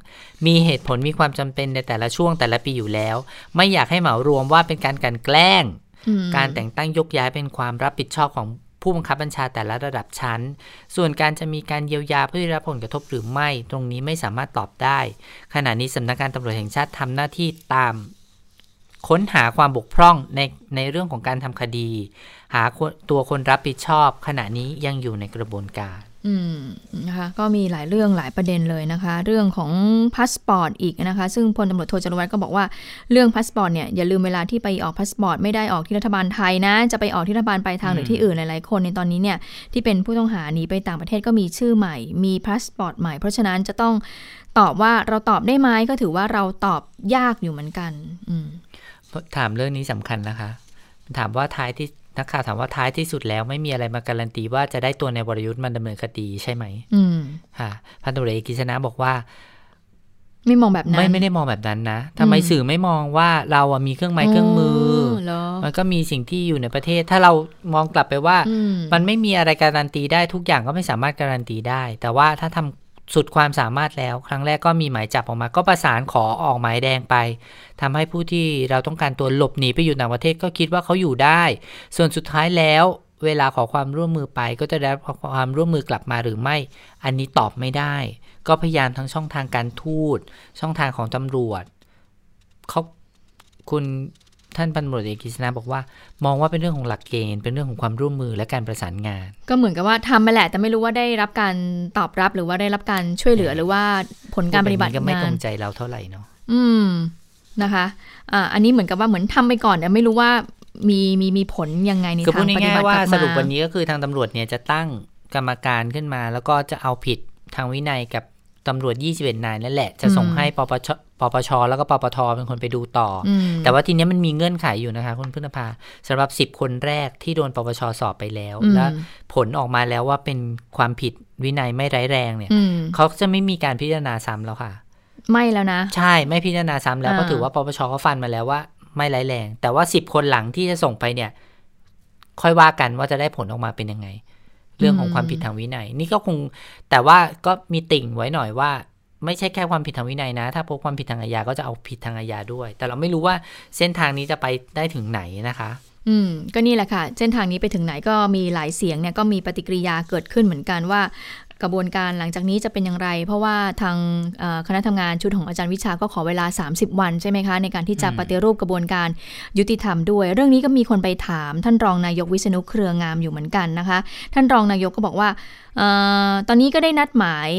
มีเหตุผลมีความจำเป็นในแต่ละช่วงแต่ละปีอยู่แล้ว ไม่อยากให้เหมารวมว่าเป็นการกลันแกล้งอืมการแต่งตั้งยกย้ายเป็นความรับผิดชอบของผู้บังคับบัญชาแต่ละระดับชั้น ส่วนการจะมีการเยียวยาผู้ได้รับผลกระทบหรือไม่ ตรงนี้ไม่สามารถตอบได้ ขณะนี้สำนักงานตำรวจแห่งชาติทำหน้าที่ตาม ค้นหาความบกพร่องในในเรื่องของการทำคดี หาตัวคนรับผิดชอบ ขณะนี้ยังอยู่ในกระบวนการอืมนะคะก็มีหลายเรื่องหลายประเด็นเลยนะคะ เรื่องของพาสปอร์ตอีกนะคะ ซึ่งพลตำรวจโทจารุวัฒน์ก็บอกว่าเรื่องพาสปอร์ตเนี่ยอย่าลืมเวลาที่ไปออกพาสปอร์ตไม่ได้ออกที่รัฐบาลไทยนะ จะไปออกที่รัฐบาลปลายทางหรือที่อื่นหลายๆคนในตอนนี้เนี่ยที่เป็นผู้ต้องหาหนีไปต่างประเทศก็มีชื่อใหม่ มีพาสปอร์ตใหม่ เพราะฉะนั้นจะต้องตอบว่าเราตอบได้ไหมก็ถือว่าเราตอบยากอยู่เหมือนกัน อืม ถามเรื่องนี้สำคัญนะคะ ถามว่าท้ายที่นักข่าวถามว่าท้ายที่สุดแล้วไม่มีอะไรมาการันตีว่าจะได้ตัวในวรยุทธ์มันดำเนินคดีใช่ไหมอืมค่ะพันตำรวจเอกกฤษณะบอกว่า ไม่มองแบบนั้น ไม่ไม่ได้มองแบบนั้นนะทำไมอืมสื่อไม่มองว่าเราอะมีเครื่องไม้เครื่องมืออเหรอมันก็มีสิ่งที่อยู่ในประเทศ ถ้าเรามองกลับไปว่าอืมมันไม่มีอะไรการันตีได้ทุกอย่างก็ไม่สามารถการันตีได้ แต่ว่าถ้าทำ สุดความสามารถแล้ว ครั้งแรกก็มีหมายจับออกมา ก็ประสานขอออกหมายแดงไปทำให้ผู้ที่เราต้องการตัวหลบหนีไปอยู่ต่างประเทศก็คิดว่าเขาอยู่ได้ ส่วนสุดท้ายแล้ว เวลาขอความร่วมมือไป ก็จะได้รับความร่วมมือกลับมาหรือไม่ อันนี้ตอบไม่ได้ ก็พยายามทั้งช่องทางการทูตช่องทางของตำรวจเขาคุณ ท่านพันตำรวจเอกกฤษณะบอกว่า มองว่าเป็นเรื่องของหลักเกณฑ์เป็นเรื่องของความร่วมมือและการประสานงาน ก็เหมือนกับว่าทำมาแหละ แต่ไม่รู้ว่าได้รับการตอบรับหรือว่าได้รับการช่วยเหลือหรือว่าผลการปฏิบัติก็ไม่งาตรนงใจเราเท่าไหร่เนาะอืมนะคะอ่าอันนี้เหมือนกับว่าเหมือนทำไปก่อนแต่ไม่รู้ว่ามีมีมีผลยังไงในคือพูทาดงปฏิง่าบัยติๆว่ากลับมาสรุปวันนี้ก็คือทางตำรวจเนี่ยจะตั้งกรรมการขึ้นมา แล้วก็จะเอาผิดทางวินัยกับ ตำรวจ 21 นายนั่นแหละ จะส่งให้ปปชปปช แล้วก็ปปท เป็นคนไปดูต่อออืมแต่ว่าทีเนี้ยมันมีเงื่อนไขอยู่นะคะ คุณพึ่งนภาสำหรับ 10 คนแรกที่โดนปปช สอบไปแล้วอืมแล้วผลออกมาแล้วว่าเป็นความผิดวินัยไม่ร้ายแรงเนี่ยอืมเขาจะไม่มีการพิจารณาซ้ำแล้วค่ะ ไม่แล้วนะ ใช่ไม่พิจารณาซ้ำแล้วอ่าเพราะถือว่าปปชเขาฟันมาแล้วว่า ไม่ร้ายแรง แต่ว่าสิบคนหลังที่จะส่งไปเนี่ย ค่อยว่ากันว่าจะได้ผลออกมาเป็นยังไง เรื่องของความผิดทางวินัย นี่ก็คงแต่ว่าก็มีติ่งไว้หน่อยว่า ไม่ใช่แค่ความผิดทางวินัยนะ ถ้าพบความผิดทางอาญาก็จะเอาผิดทางอาญาด้วย แต่เราไม่รู้ว่าเส้นทางนี้จะไปได้ถึงไหนนะคะอืมก็นี่แหละค่ะ เส้นทางนี้ไปถึงไหนก็มีหลายเสียงเนี่ยก็มีปฏิกิริยาเกิดขึ้นเหมือนกันว่า กระบวนการหลังจากนี้จะเป็นอย่างไร เพราะว่าทางคณะทำงานชุดของอาจารย์วิชาก็ขอเวลา 30 วันใช่ไหมคะ ในการที่จะปฏิรูปกระบวนการยุติธรรมด้วย เรื่องนี้ก็มีคนไปถาม ท่านรองนายกวิษณุเครืองามอยู่เหมือนกันนะคะ ท่านรองนายกก็บอกว่าตอนนี้ก็ได้นัดหมาย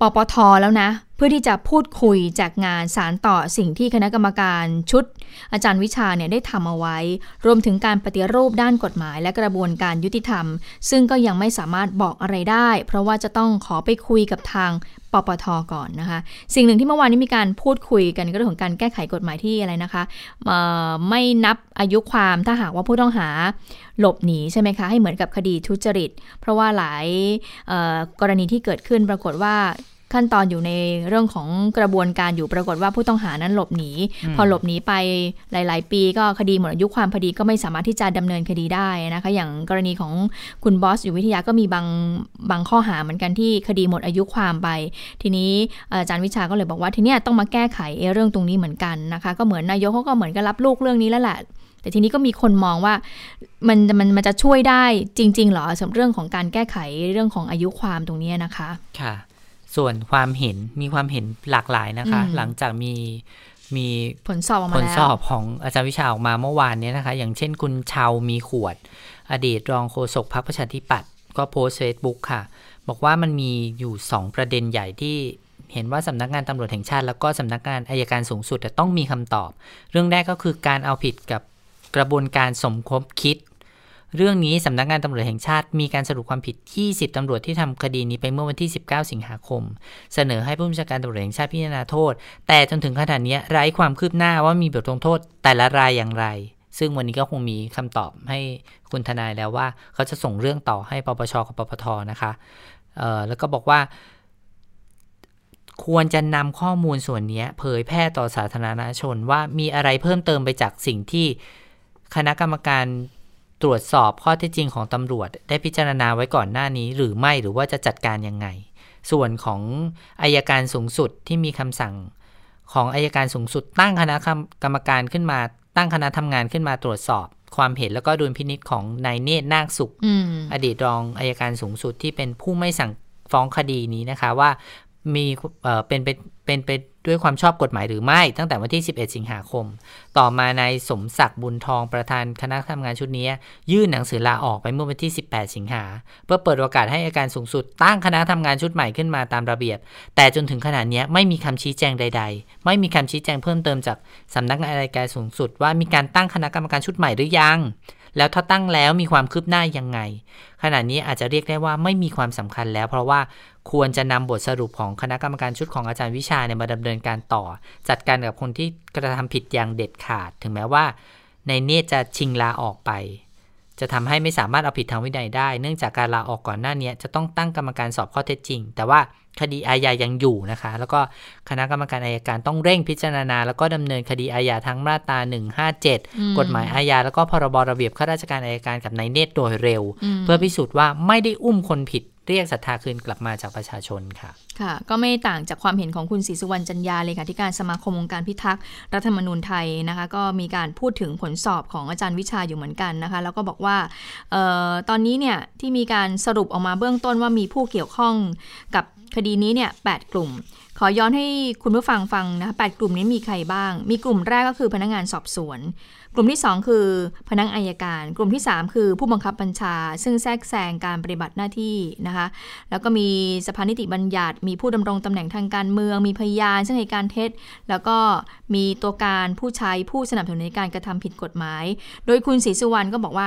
ปปทแล้วนะ เพื่อที่จะพูดคุยจากงานสารต่อสิ่งที่คณะกรรมการชุด อาจารย์วิชาเนี่ยได้ทำเอาไว้ รวมถึงการปฏิรูปด้านกฎหมาย และกระบวนการยุติธรรม ซึ่งก็ยังไม่สามารถบอกอะไรได้ เพราะว่าจะต้องขอไปคุยกับทาง ปปทก่อนนะคะ สิ่งหนึ่งที่เมื่อวานนี้มีการพูดคุยกันก็เรื่องของการแก้ไขกฎหมายที่อะไรนะคะไม่นับอายุความถ้าหากว่าผู้ต้องหาหลบหนีใช่ไหมคะให้เหมือนกับคดีทุจริต เพราะว่าหลายกรณีที่เกิดขึ้นปรากฏว่า ขั้นตอนอยู่ในเรื่องของกระบวนการอยู่ปรากฏว่าผู้ต้องหานั้นหลบหนี พอหลบหนีไปหลาย ๆ ปีก็คดีหมดอายุความพอดีก็ไม่สามารถที่จะดำเนินคดีได้นะคะ อย่างกรณีของคุณบอสอยู่วิทยาก็มีบางบางข้อหาเหมือนกันที่คดีหมดอายุความไป ทีนี้อาจารย์วิชาก็เลยบอกว่าทีนี้ต้องมาแก้ไขเรื่องตรงนี้เหมือนกันนะคะ ก็เหมือนนายกเขาก็เหมือนกับรับลูกเรื่องนี้แล้วแหละแต่ทีนี้ก็มีคนมองว่ามันมันมันจะช่วยได้จริง ๆ หรอสำหรับเรื่องของการแก้ไขเรื่องของอายุความตรงนี้นะคะ ค่ะ ส่วนความเห็นมีความเห็นหลากหลายนะคะ หลังจากมีมีผลสอบผลสอบของอาจารย์วิชาออกมาเมื่อวานนี้นะคะ อย่างเช่นคุณชาวมีขวด อดีตรองโฆษกพรรคประชาธิปัตย์ก็โพสเฟซบุ๊กค่ะ บอกว่ามันมีอยู่ 2 ประเด็นใหญ่ที่เห็นว่าสำนักงานตำรวจแห่งชาติ แล้วก็สำนักงานอายการสูงสุดจะต้องมีคำตอบ เรื่องแรกก็คือการเอาผิดกับกระบวนการสมคบคิด เรื่องนี้สำนักงานตำรวจแห่งชาติมีการสรุปความผิด 20 ตำรวจที่ทำคดีนี้ไปเมื่อวันที่ 19 สิงหาคม เสนอให้ผู้บัญชาการตำรวจแห่งชาติพิจารณาโทษ แต่จนถึงขนาดนี้ไร้ความคืบหน้าว่ามีบทลงโทษแต่ละรายอย่างไร ซึ่งวันนี้ก็คงมีคำตอบให้คุณทนายแล้วว่า เขาจะส่งเรื่องต่อให้ปปชกับปปทนะคะแล้วก็บอกว่า ควรจะนำข้อมูลส่วนนี้เผยแพร่ต่อสาธารณชนว่ามีอะไรเพิ่มเติมไปจากสิ่งที่คณะกรรมการ ตรวจสอบข้อเท็จจริงของตำรวจ ได้พิจารณาไว้ก่อนหน้านี้ หรือไม่หรือว่าจะจัดการยังไง ส่วนของอายการสูงสุดที่มีคำสั่ง ของอายการสูงสุด ตั้งคณะกรรมการขึ้นมา ตั้งคณะทำงานขึ้นมาตรวจสอบ ความเห็นแล้วก็ดุลพินิษของนายเนตรนาคสุขอดีตรองอายการสูงสุดที่เป็นผู้ไม่สั่งฟ้องคดีนี้นะคะว่ามีเป็นเป็นเป็นไป ด้วยความชอบกฎหมายหรือไม่ ตั้งแต่วันที่ 11 สิงหาคม ต่อมานายสมศักดิ์บุญทองประธานคณะทำงานชุดนี้ ยื่นหนังสือลาออกไปเมื่อวันที่ 18 สิงหา เพื่อเปิดโอกาสให้อาการสูงสุด ตั้งคณะทำงานชุดใหม่ขึ้นมาตามระเบียบ แต่จนถึงขนาดนี้ไม่มีคำชี้แจงใด ๆ ไม่มีคำชี้แจงเพิ่มเติมจากสำนักงานอายการสูงสุด ว่ามีการตั้งคณะกรรมการชุดใหม่หรือยัง แล้วถ้าตั้งแล้วมีความคืบหน้ายังไง ขณะนี้อาจจะเรียกได้ว่าไม่มีความสำคัญแล้ว เพราะว่าควรจะนำบทสรุปของคณะกรรมการชุดของอาจารย์วิชาเนี่ยมาดำเนินการต่อ จัดการกับคนที่กระทำผิดอย่างเด็ดขาด ถึงแม้ว่าในเนตจะชิงลาออกไป จะทำให้ไม่สามารถเอาผิดทางวินัยได้ เนื่องจากการลาออกก่อนหน้านี้จะต้องตั้งกรรมการสอบข้อเท็จจริง แต่ว่าคดีอาญายังอยู่นะคะ แล้วก็คณะกรรมการอายการต้องเร่งพิจารณา แล้วก็ดำเนินคดีอาญาทั้งมาตรา157 กฎหมายอาญาแล้วก็พรบระเบียบข้าราชการอายการกับนายเนตโดยเร็ว เพื่อพิสูจน์ว่าไม่ได้อุ้มคนผิด เรียกศรัทธาคืนกลับมาจากประชาชนค่ะ ค่ะ ก็ไม่ต่างจากความเห็นของคุณศรีสุวรรณจันยาเลยค่ะที่การสมาคมองค์การพิทักษ์รัฐธรรมนูญไทยนะคะ ก็มีการพูดถึงผลสอบของอาจารย์วิชาอยู่เหมือนกันนะคะ แล้วก็บอกว่าออตอนนี้เนี่ยที่มีการสรุปออกมาเบื้องต้นว่ามีผู้เกี่ยวข้องกับคดีนี้เนี่ยแกลุ่มขอย้อนให้คุณผู้ฟังฟังนะคะแกลุ่มนี้มีใครบ้าง มีกลุ่มแรกก็คือพนักงานสอบสวน กลุ่มที่ 2 คือ พนักอายการ กลุ่มที่ 3 คือผู้บังคับบัญชา ซึ่งแทรกแซงการปฏิบัติหน้าที่นะคะ แล้วก็มีสภานิติบัญญัติ มีผู้ดำรงตำแหน่งทางการเมือง มีพยานซึ่งให้การเท็จ แล้วก็มีตัวการผู้ใช้ผู้สนับสนุนในการกระทำผิดกฎหมาย โดยคุณศรีสุวรรณก็บอกว่า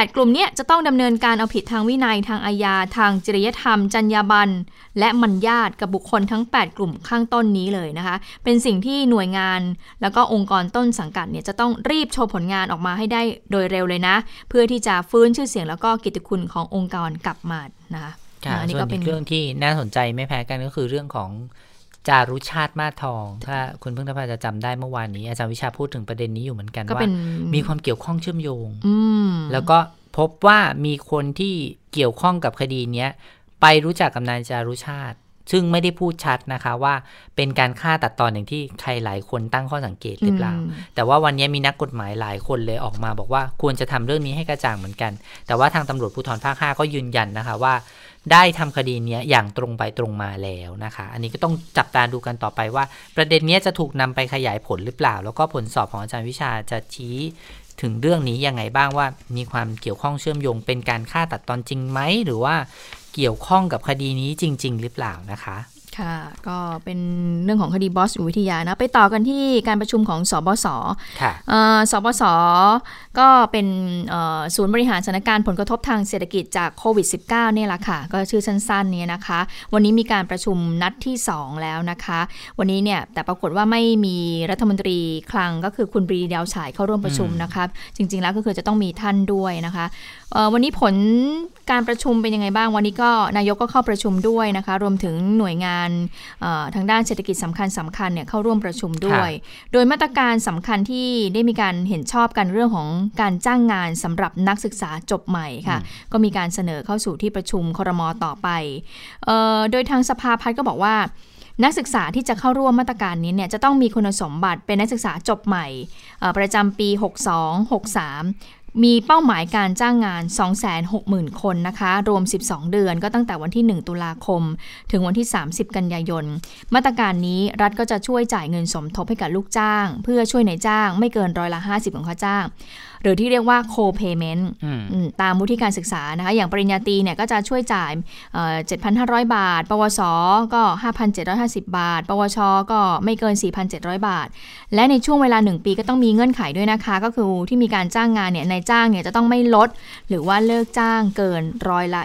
8 กลุ่มนี้จะต้องดำเนินการเอาผิดทางวินัยทางอาญาทางจริยธรรม จรรยาบรรณและมัญญาตกับบุคคลทั้ง 8 กลุ่มข้างต้นนี้เลยนะคะ เป็นสิ่งที่หน่วยงาน แล้วก็องค์กรต้นสังกัดเนี่ยจะต้องรีบโชว์ผลงานออกมาให้ได้โดยเร็วเลยนะ เพื่อที่จะฟื้นชื่อเสียงแล้วก็กิตติคุณขององค์กรกลับมานะคะอันนี้ก็เป็นเรื่องที่น่าสนใจไม่แพ้กันก็คือเรื่องของ จารุชาติมาทอง ถ้าคุณเพิ่งทพาจะจำได้เมื่อวานนี้ อาจารย์วิชาพูดถึงประเด็นนี้อยู่เหมือนกันว่า มีความเกี่ยวข้องเชื่อมโยงแล้วก็พบว่ามีคนที่เกี่ยวข้องกับคดีเนี้ยไปรู้จักกับนายจารุชาติ ซึ่งไม่ได้พูดชัดนะคะว่าเป็นการฆ่าตัดตอนอย่างที่ใครหลายคนตั้งข้อสังเกตหรือเปล่า แต่ว่าวันนี้มีนักกฎหมายหลายคนเลยออกมาบอกว่าควรจะทำเรื่องนี้ให้กระจ่างเหมือนกัน แต่ว่าทางตำรวจภูธรภาค 5 ก็ยืนยันนะคะว่า ได้ทำคดีนี้อย่างตรงไปตรงมาแล้วนะคะ อันนี้ก็ต้องจับตาดูกันต่อไปว่า ประเด็นนี้จะถูกนำไปขยายผลหรือเปล่า แล้วก็ผลสอบของอาจารย์วิชาจะชี้ถึงเรื่องนี้ยังไงบ้างว่ามีความเกี่ยวข้องเชื่อมโยงเป็นการฆ่าตัดตอนจริงไหมหรือว่า เกี่ยวข้องกับคดีนี้จริง ๆ หรือเปล่านะคะค่ะก็เป็นเรื่องของคดีบอสอุวิทยานะไปต่อกันที่การประชุมของสบสค่ะเอ่อสบสก็เป็นเอ่อศูนย์บริหารสถานการณ์ผลกระทบทางเศรษฐกิจจากโควิด -19 เนี่ยแหละค่ะ ก็ชื่อสั้นๆเนี่ยนะคะ วันนี้มีการประชุมนัดที่ 2 แล้วนะคะ วันนี้เนี่ยแต่ปรากฏว่าไม่มีรัฐมนตรีคลังก็คือคุณปรีดาวฉายเข้าร่วมประชุมนะคะ จริงๆแล้วก็คือจะต้องมีท่านด้วยนะคะเอ่อ วันนี้ผลการประชุมเป็นยังไงบ้าง วันนี้ก็นายกก็เข้าประชุมด้วยนะคะ รวมถึงหน่วยงานเอ่อทางด้านเศรษฐกิจสำคัญสำคัญเนี่ยเข้าร่วมประชุมด้วย โดยมาตรการสำคัญที่ได้มีการเห็นชอบกันเรื่องของการจ้างงานสำหรับนักศึกษาจบใหม่ค่ะ ก็มีการเสนอเข้าสู่ที่ประชุมครมต่อไปเอ่อโดยทางสภาพัฒน์ก็บอกว่านักศึกษาที่จะเข้าร่วมมาตรการนี้เนี่ยจะต้องมีคุณสมบัติเป็นนักศึกษาจบใหม่เอ่อประจำปี 62-63 มีเป้าหมายการจ้างงาน 260,000 คนนะคะ รวม 12 เดือน ก็ตั้งแต่วันที่ 1 ตุลาคม ถึงวันที่ 30 กันยายน มาตรการนี้รัฐก็จะช่วยจ่ายเงินสมทบให้กับลูกจ้าง เพื่อช่วยในายจ้างไม่เกินร้อยละ 50 ของค่าจ้าง หรือที่เรียกว่า co-payment อืมอืมตามวุฒิการศึกษานะคะ อย่างปริญญาตรีเนี่ยก็จะช่วยจ่ายเอ่อ7,500 บาท ปวส ก็ 5,750 บาท ปวช ก็ไม่เกิน 4,700 บาท และในช่วงเวลา 1 ปีก็ต้องมีเงื่อนไขด้วยนะคะ ก็คือที่มีการจ้างงานเนี่ยนายจ้างเนี่ยจะต้องไม่ลด หรือว่าเลิกจ้างเกินร้อยละ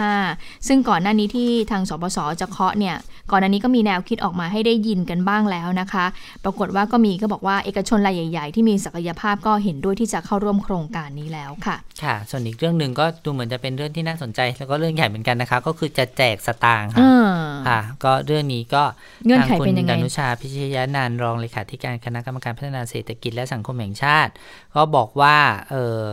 25 ซึ่งก่อนหน้านี้ที่ทางสปสจะเคาะเนี่ยก่อนหน้านี้ก็มีแนวคิดออกมาให้ได้ยินกันบ้างแล้วนะคะ ปรากฏว่าก็มีก็บอกว่าเอกชนรายใหญ่ ๆ ที่มีศักยภาพก็เห็นด้วยที่จะเข้าร่วมโครงการนี้แล้วค่ะ ค่ะ ส่วนอีกเรื่องหนึ่งก็ดูเหมือนจะเป็นเรื่องที่น่าสนใจ แล้วก็เรื่องใหญ่เหมือนกันนะคะ ก็คือจะแจกสตางค์เอค่ะอค่ะ ก็เรื่องนี้ก็เงื่อนทางไขคุณเป็นยังไงดนุชาพิชยานานท์รองเลขาธิการคณะกรรมการพัฒนาเศรษฐกิจและสังคมแห่งชาติ ก็บอกว่าเออ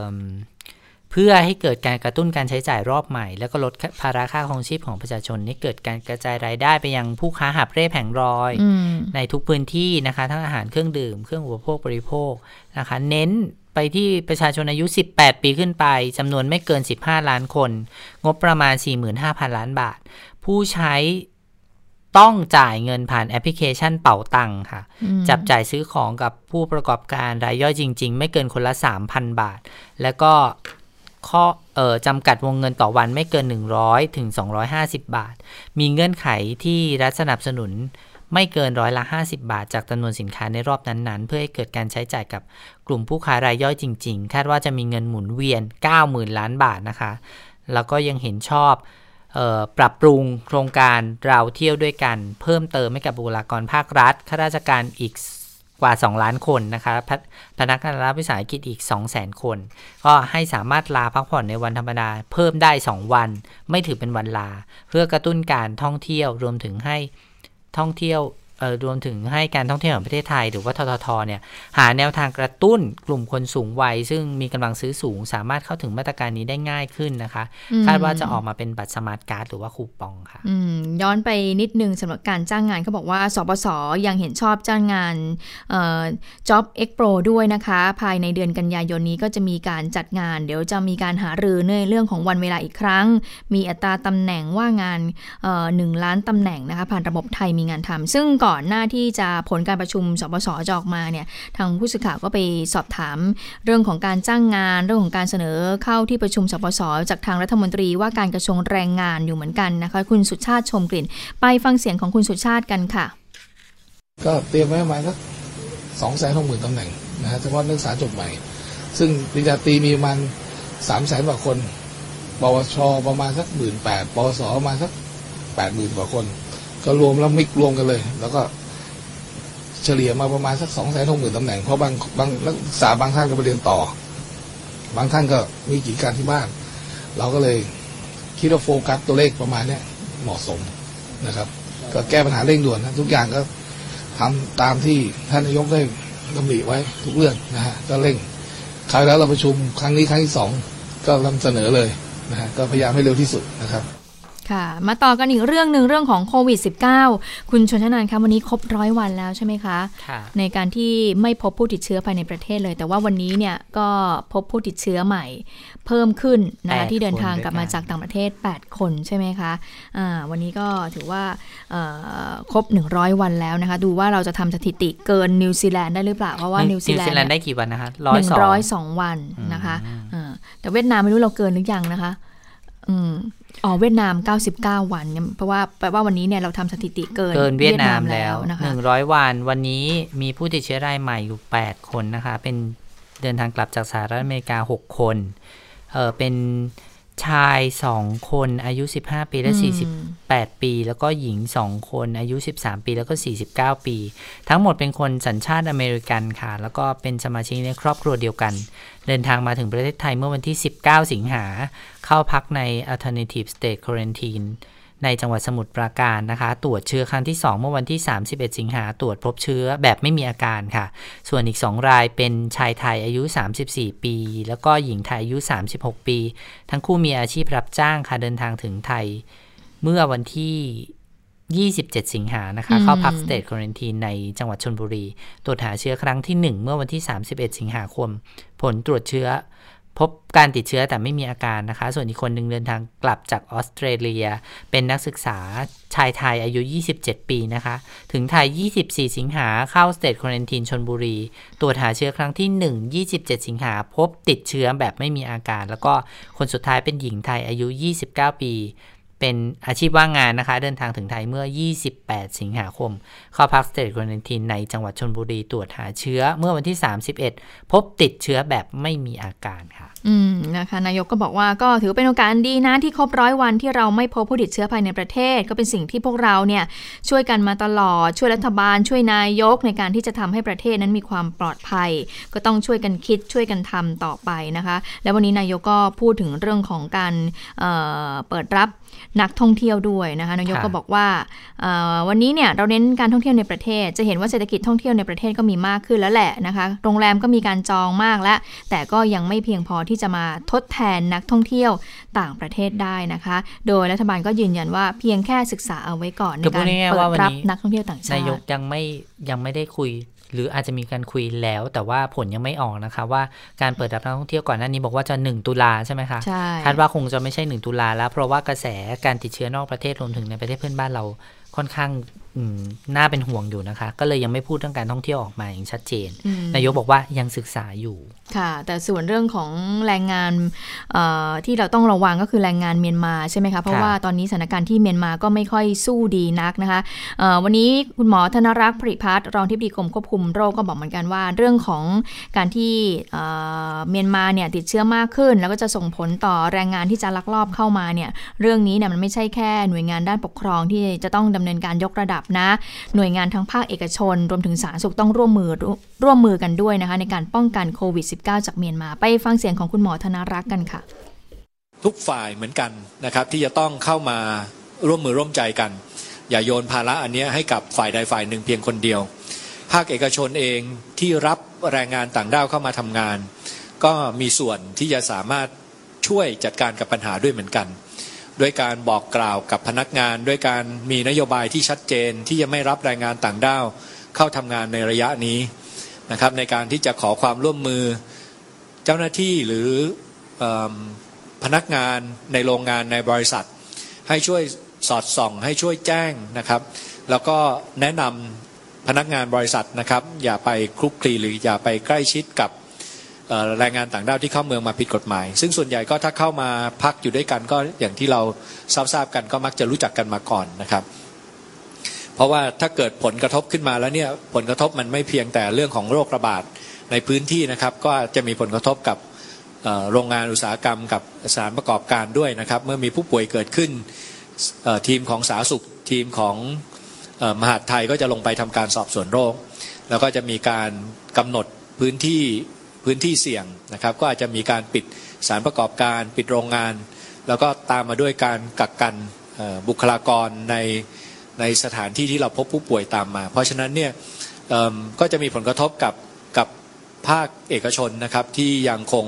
เพื่อให้เกิดการกระตุ้นการใช้จ่ายรอบใหม่ แล้วก็ลดภาระค่าครองชีพของประชาชนให้เกิดการกระจายรายได้ไปยังผู้ค้าหาบเร่แผงรอยอืมในทุกพื้นที่นะคะ ทั้งอาหารเครื่องดื่ม เครื่องอุปโภคบริโภคนะคะ เน้น ไปที่ประชาชนอายุ 18 ปีขึ้นไปจำนวนไม่เกิน 15 ล้านคน งบประมาณ 45,000 ล้านบาท ผู้ใช้ต้องจ่ายเงินผ่านแอปพลิเคชันเป๋าตังค่ะ จับจ่ายซื้อของกับผู้ประกอบการรายย่อยจริง ๆ ไม่เกินคนละ 3,000 บาท แล้วก็ข้อเอ่อจำกัดวงเงินต่อวันไม่เกิน 100 ถึง 250 บาท มีเงื่อนไขที่รัฐสนับสนุน ไม่เกินร้อยละ 50 บาท จากจำนวนสินค้าในรอบนั้นๆ เพื่อให้เกิดการใช้จ่ายกับกลุ่มผู้ค้ารายย่อยจริง ๆ คาดว่าจะมีเงินหมุนเวียน 90,000 ล้านบาทนะคะ แล้วก็ยังเห็นชอบออปรับปรุงโครงการเราเที่ยวด้วยกัน เพิ่มเติมให้กับบุคลากรภาครัฐข้าราชการอีกกว่า 2 ล้านคนนะคะพพนักงานรัฐวิสาหกิจอีก 2 0 0 0 0 0 คน ก็ให้สามารถลาพักผ่อนในวันธรรมดา เพิ่มได้ 2 วัน ไม่ถือเป็นวันลา เพื่อกระตุ้นการท่องเที่ยวรวมถึงให้ ท่องเที่ยว รวมถึงให้การท่องเที่ยวแห่งประเทศไทย หรือว่าทททเนี่ยหาแนวทางกระตุ้นกลุ่มคนสูงวัย ซึ่งมีกำลังซื้อสูง สามารถเข้าถึงมาตรการนี้ได้ง่ายขึ้นนะคะอืมคาดว่าจะออกมาเป็นบัตรสมาร์ทการ์ดหรือว่าคูปองค่ะอืมย้อนไปนิดนึงสำหรับการจ้างงานเขาบอกว่าสปสยังเห็นชอบจ้างงานเอ่อ Job Expo ด้วยนะคะ ภายในเดือนกันยายนนี้ก็จะมีการจัดงาน เดี๋ยวจะมีการหารือในเรื่องของวันเวลาอีกครั้ง มีอัตราตำแหน่งว่างงานเอ่อหนึ่งล้านตำแหน่งนะคะผ่านระบบไทยมีงานทำซึ่งก่อ่อนหน้าที่จะผลการประชุมสปสจะออกมาเนี่ยทางผู้สื่อข่าวก็ไปสอบถามเรื่องของการจ้างงาน เรื่องของการเสนอเข้าที่ประชุมสปสจากทางรัฐมนตรีว่าการกระทรวงแรงงานอยู่เหมือนกันนะคะคุณสุชาติชมกลิ่น ไปฟังเสียงของคุณสุชาติกันค่ะ ก็เตรียมไว้ประมาณสักสองแสนหกหมื่นตำแหน่งนะฮะเฉพาะนักศึกษาจบใหม่ ซึ่งปริญญาตรีมีประมาณสามแสนกว่าคนปวชประมาณสักหมื่นแปดปวสประมาณสักแปดหมื่นกว่าคน ก็รวมแล้วมิกรวมกันเลย แล้วก็เฉลี่ยมาประมาณสักสองแสนหกหมื่นตำแหน่ง เพราะบางบางนักศึกษาบางท่านก็ไปเรียนต่อ บางท่านก็มีกิจการที่บ้าน เราก็เลยคิดว่าโฟกัสตัวเลขประมาณเนี้ยเหมาะสมนะครับ ก็แก้ปัญหาเร่งด่วนนะทุกอย่างก็ทำตามที่ท่านนายกได้ดำริไว้ทุกเรื่องนะฮะก็เร่งคราวแล้วเราประชุมครั้งนี้ครั้งที่สองก็นำเสนอเลยนะฮะก็พยายามให้เร็วที่สุดนะครับ ค่ะ มาต่อกันอีกเรื่องหนึ่งเรื่องของโควิด -19 คุณชนชนานคะวันนี้ครบร้อยวันแล้วใช่ไหมคะค่ะในการที่ไม่พบผู้ติดเชื้อภายในประเทศเลย แต่ว่าวันนี้เนี่ยก็พบผู้ติดเชื้อใหม่ เพิ่มขึ้นนะแปคะดที่เดินทางคนด้วยกลับมากันจากต่างประเทศ 8 คนใช่ไหมคะอ่าวันนี้ก็ถือว่าเอ่อครบ 100 วันแล้วนะคะ ดูว่าเราจะทำสถิติเกินนิวซีแลนด์ได้หรือเปล่าเพราะว่านิวซีแลนด์เนี่ยได้กี่วันนะคะหร้อยนึ่งสองร้อยสองวันนะคะอืมอ่าแต่เวียดนามไม่รู้เราเกินหรือยังนะคะ อืม อ๋อเวียดนาม 99 วันเนี่ยเพราะว่าแปลว่าวันนี้เนี่ยเราทำสถิติเกินเกินเวียดนามแล้วนะคะหนึ่งร้อยวัน วันนี้มีผู้ติดเชื้อรายใหม่อยู่ 8 คนนะคะ เป็นเดินทางกลับจากสหรัฐอเมริกา 6 คน เออเป็น ชาย2คนอายุ 15 ปีและ 48 ปี แล้วก็หญิง2คนอายุ 13 ปีแล้วก็ 49 ปี ทั้งหมดเป็นคนสัญชาติอเมริกันค่ะ แล้วก็เป็นสมาชิกในครอบครัวเดียวกัน เดินทางมาถึงประเทศไทยเมื่อวันที่ 19 สิงหา เข้าพักใน Alternative State Quarantine ในจังหวัดสมุทรปราการนะคะ ตรวจเชื้อครั้งที่ 2 เมื่อวันที่ 31 สิงหาตรวจพบเชื้อแบบไม่มีอาการค่ะ ส่วนอีก 2 รายเป็นชายไทยอายุ 34 ปี แล้วก็หญิงไทยอายุ 36 ปี ทั้งคู่มีอาชีพรับจ้างค่ะเดินทางถึงไทย เมื่อวันที่27 สิงหานะคะ เข้าพักสเต e ควอนตีนในจังหวัดชนบุรี ตรวจหาเชื้อครั้งที่ 1 เมื่อวันที่ 31 สิงหาคม ผลตรวจเชื้อ พบการติดเชื้อแต่ไม่มีอาการนะคะ ส่วนอีกคนหนึ่งเดินทางกลับจากออสเตรเลีย เป็นนักศึกษาชายไทยอายุ 27 ปีนะคะ ถึงไทย 24 สิงหาเข้าสเตทควอนตินชนบุรี ตรวจหาเชื้อครั้งที่ 1 27 สิงหาพบติดเชื้อแบบไม่มีอาการ แล้วก็คนสุดท้ายเป็นหญิงไทยอายุ 29 ปี เป็นอาชีพว่างงานนะคะ เดินทางถึงไทยเมื่อ 28 สิงหาคม เข้าพักสเต e ควอนตินในจังหวัดชนบุรีตรวจหาเชื้อเมื่อวันที่ 31 พบติดเชื้อแบบไม่มีอาการค่ะ อืมนะคะนายกก็บอกว่าก็ถือเป็นโอกาสดีนะที่ครบร้อยวันที่เราไม่พบผู้ติดเชื้อภายในประเทศ ก็เป็นสิ่งที่พวกเราเนี่ยช่วยกันมาตลอด ช่วยรัฐบาล ช่วยนายกในการที่จะทำให้ประเทศนั้นมีความปลอดภัย ก็ต้องช่วยกันคิดช่วยกันทำต่อไปนะคะ แล้ววันนี้นายกก็พูดถึงเรื่องของการเเปิดรับนักท่องเที่ยวด้วยนะคะนายกก็บอกว่าวันนี้เนี่ยเราเน้นการท่องเที่ยวในประเทศ จะเห็นว่าเศรษฐกิจท่องเที่ยวในประเทศก็มีมากขึ้นแล้วแหละนะคะโรงแรมก็มีการจองมากแล้วแต่ก็ยังไม่เพียงพอที่จะมาทดแทนนักท่องเที่ยวต่างประเทศได้นะคะ โดยรัฐบาลก็ยืนยันว่าเพียงแค่ศึกษาเอาไว้ก่อนในการเปิดรับนักท่องเที่ยวต่างชาตินายกยังไม่ยังไม่ได้คุยหรืออาจจะมีการคุยแล้วแต่ว่าผลยังไม่ออกนะคะ ว่าการเปิดรับนักท่องเที่ยวก่อนหน้านี้บอกว่าจะ 1 ตุลาใช่ไหมคะใช่คาดว่าคงจะไม่ใช่ 1 ตุลาแล้ว เพราะว่ากระแสการติดเชื้อนอกประเทศรวมถึงในประเทศเพื่อนบ้านเราค่อนข้างน่าเป็นห่วงอยู่นะคะ ก็เลยยังไม่พูดเรื่องการท่องเที่ยวออกมาอย่างชัดเจน นายกบอกว่ายังศึกษาอยู่ค่ะ แต่ส่วนเรื่องของแรงงานที่เราต้องระวังก็คือแรงงานเมียนมาใช่ไหมคะ เพราะว่าตอนนี้สถานการณ์ที่เมียนมาก็ไม่ค่อยสู้ดีนักนะคะวันนี้คุณหมอธนรักษ์ผริพัฒน์รองที่ปรึกรมควบคุมโรคก็บอกเหมือนกันว่า เรื่องของการที่เมียนมาเนี่ยติดเชื้อมากขึ้น แล้วก็จะส่งผลต่อแรงงานที่จะลักลอบเข้ามาเนี่ยเรื่องนี้เนี่ยมันไม่ใช่แค่หน่วยงานด้านปกครองที่จะต้องดำเนินการยกระดับนะ หน่วยงานทั้งภาคเอกชน รวมถึงสาธารณสุขต้องร่วมมือร่วมมือกันด้วยนะคะในการป้องกันโควิด -19 จากเมียนมา ไปฟังเสียงของคุณหมอธนรักษ์กันค่ะ ทุกฝ่ายเหมือนกันนะครับที่จะต้องเข้ามาร่วมมือร่วมใจกัน อย่าโยนภาระอันนี้ให้กับฝ่ายใดฝ่ายหนึ่งเพียงคนเดียว ภาคเอกชนเองที่รับแรงงานต่างด้าวเข้ามาทำงาน ก็มีส่วนที่จะสามารถช่วยจัดการกับปัญหาด้วยเหมือนกัน ด้วยการบอกกล่าวกับพนักงาน ด้วยการมีนโยบายที่ชัดเจนที่จะไม่รับแรงงานต่างด้าวเข้าทำงานในระยะนี้ นะครับในการที่จะขอความร่วมมือเจ้าหน้าที่หรือพนักงานในโรงงานในบริษัท ให้ช่วยสอดส่อง ให้ช่วยแจ้งนะครับ แล้วก็แนะนำพนักงานบริษัทนะครับ อย่าไปคลุกคลีหรืออย่าไปใกล้ชิดกับแรงงานต่างด้าวที่เข้าเมืองมาผิดกฎหมาย ซึ่งส่วนใหญ่ก็ถ้าเข้ามาพักอยู่ด้วยกันก็อย่างที่เราทราบทราบกันก็มักจะรู้จักกันมาก่อนนะครับ เพราะว่าถ้าเกิดผลกระทบขึ้นมาแล้วเนี่ยผลกระทบมันไม่เพียงแต่เรื่องของโรคระบาดในพื้นที่นะครับ ก็จะมีผลกระทบกับโรงงานอุตสาหกรรมกับสานประกอบการด้วยนะครับ เมื่อมีผู้ป่วยเกิดขึ้นทีมของสาธารณสุขทีมของมหาดไทยก็จะลงไปทำการสอบสวนโรค แล้วก็จะมีการกำหนดพื้นที่พื้นที่เสี่ยงนะครับ ก็อาจจะมีการปิดสารประกอบการปิดโรงงาน แล้วก็ตามมาด้วยการกักกันบุคลากรใน ในสถานที่ที่เราพบผู้ป่วยตามมา เพราะฉะนั้นเนี่ยก็จะมีผลกระทบกับกับภาคเอกชนนะครับที่ยังคง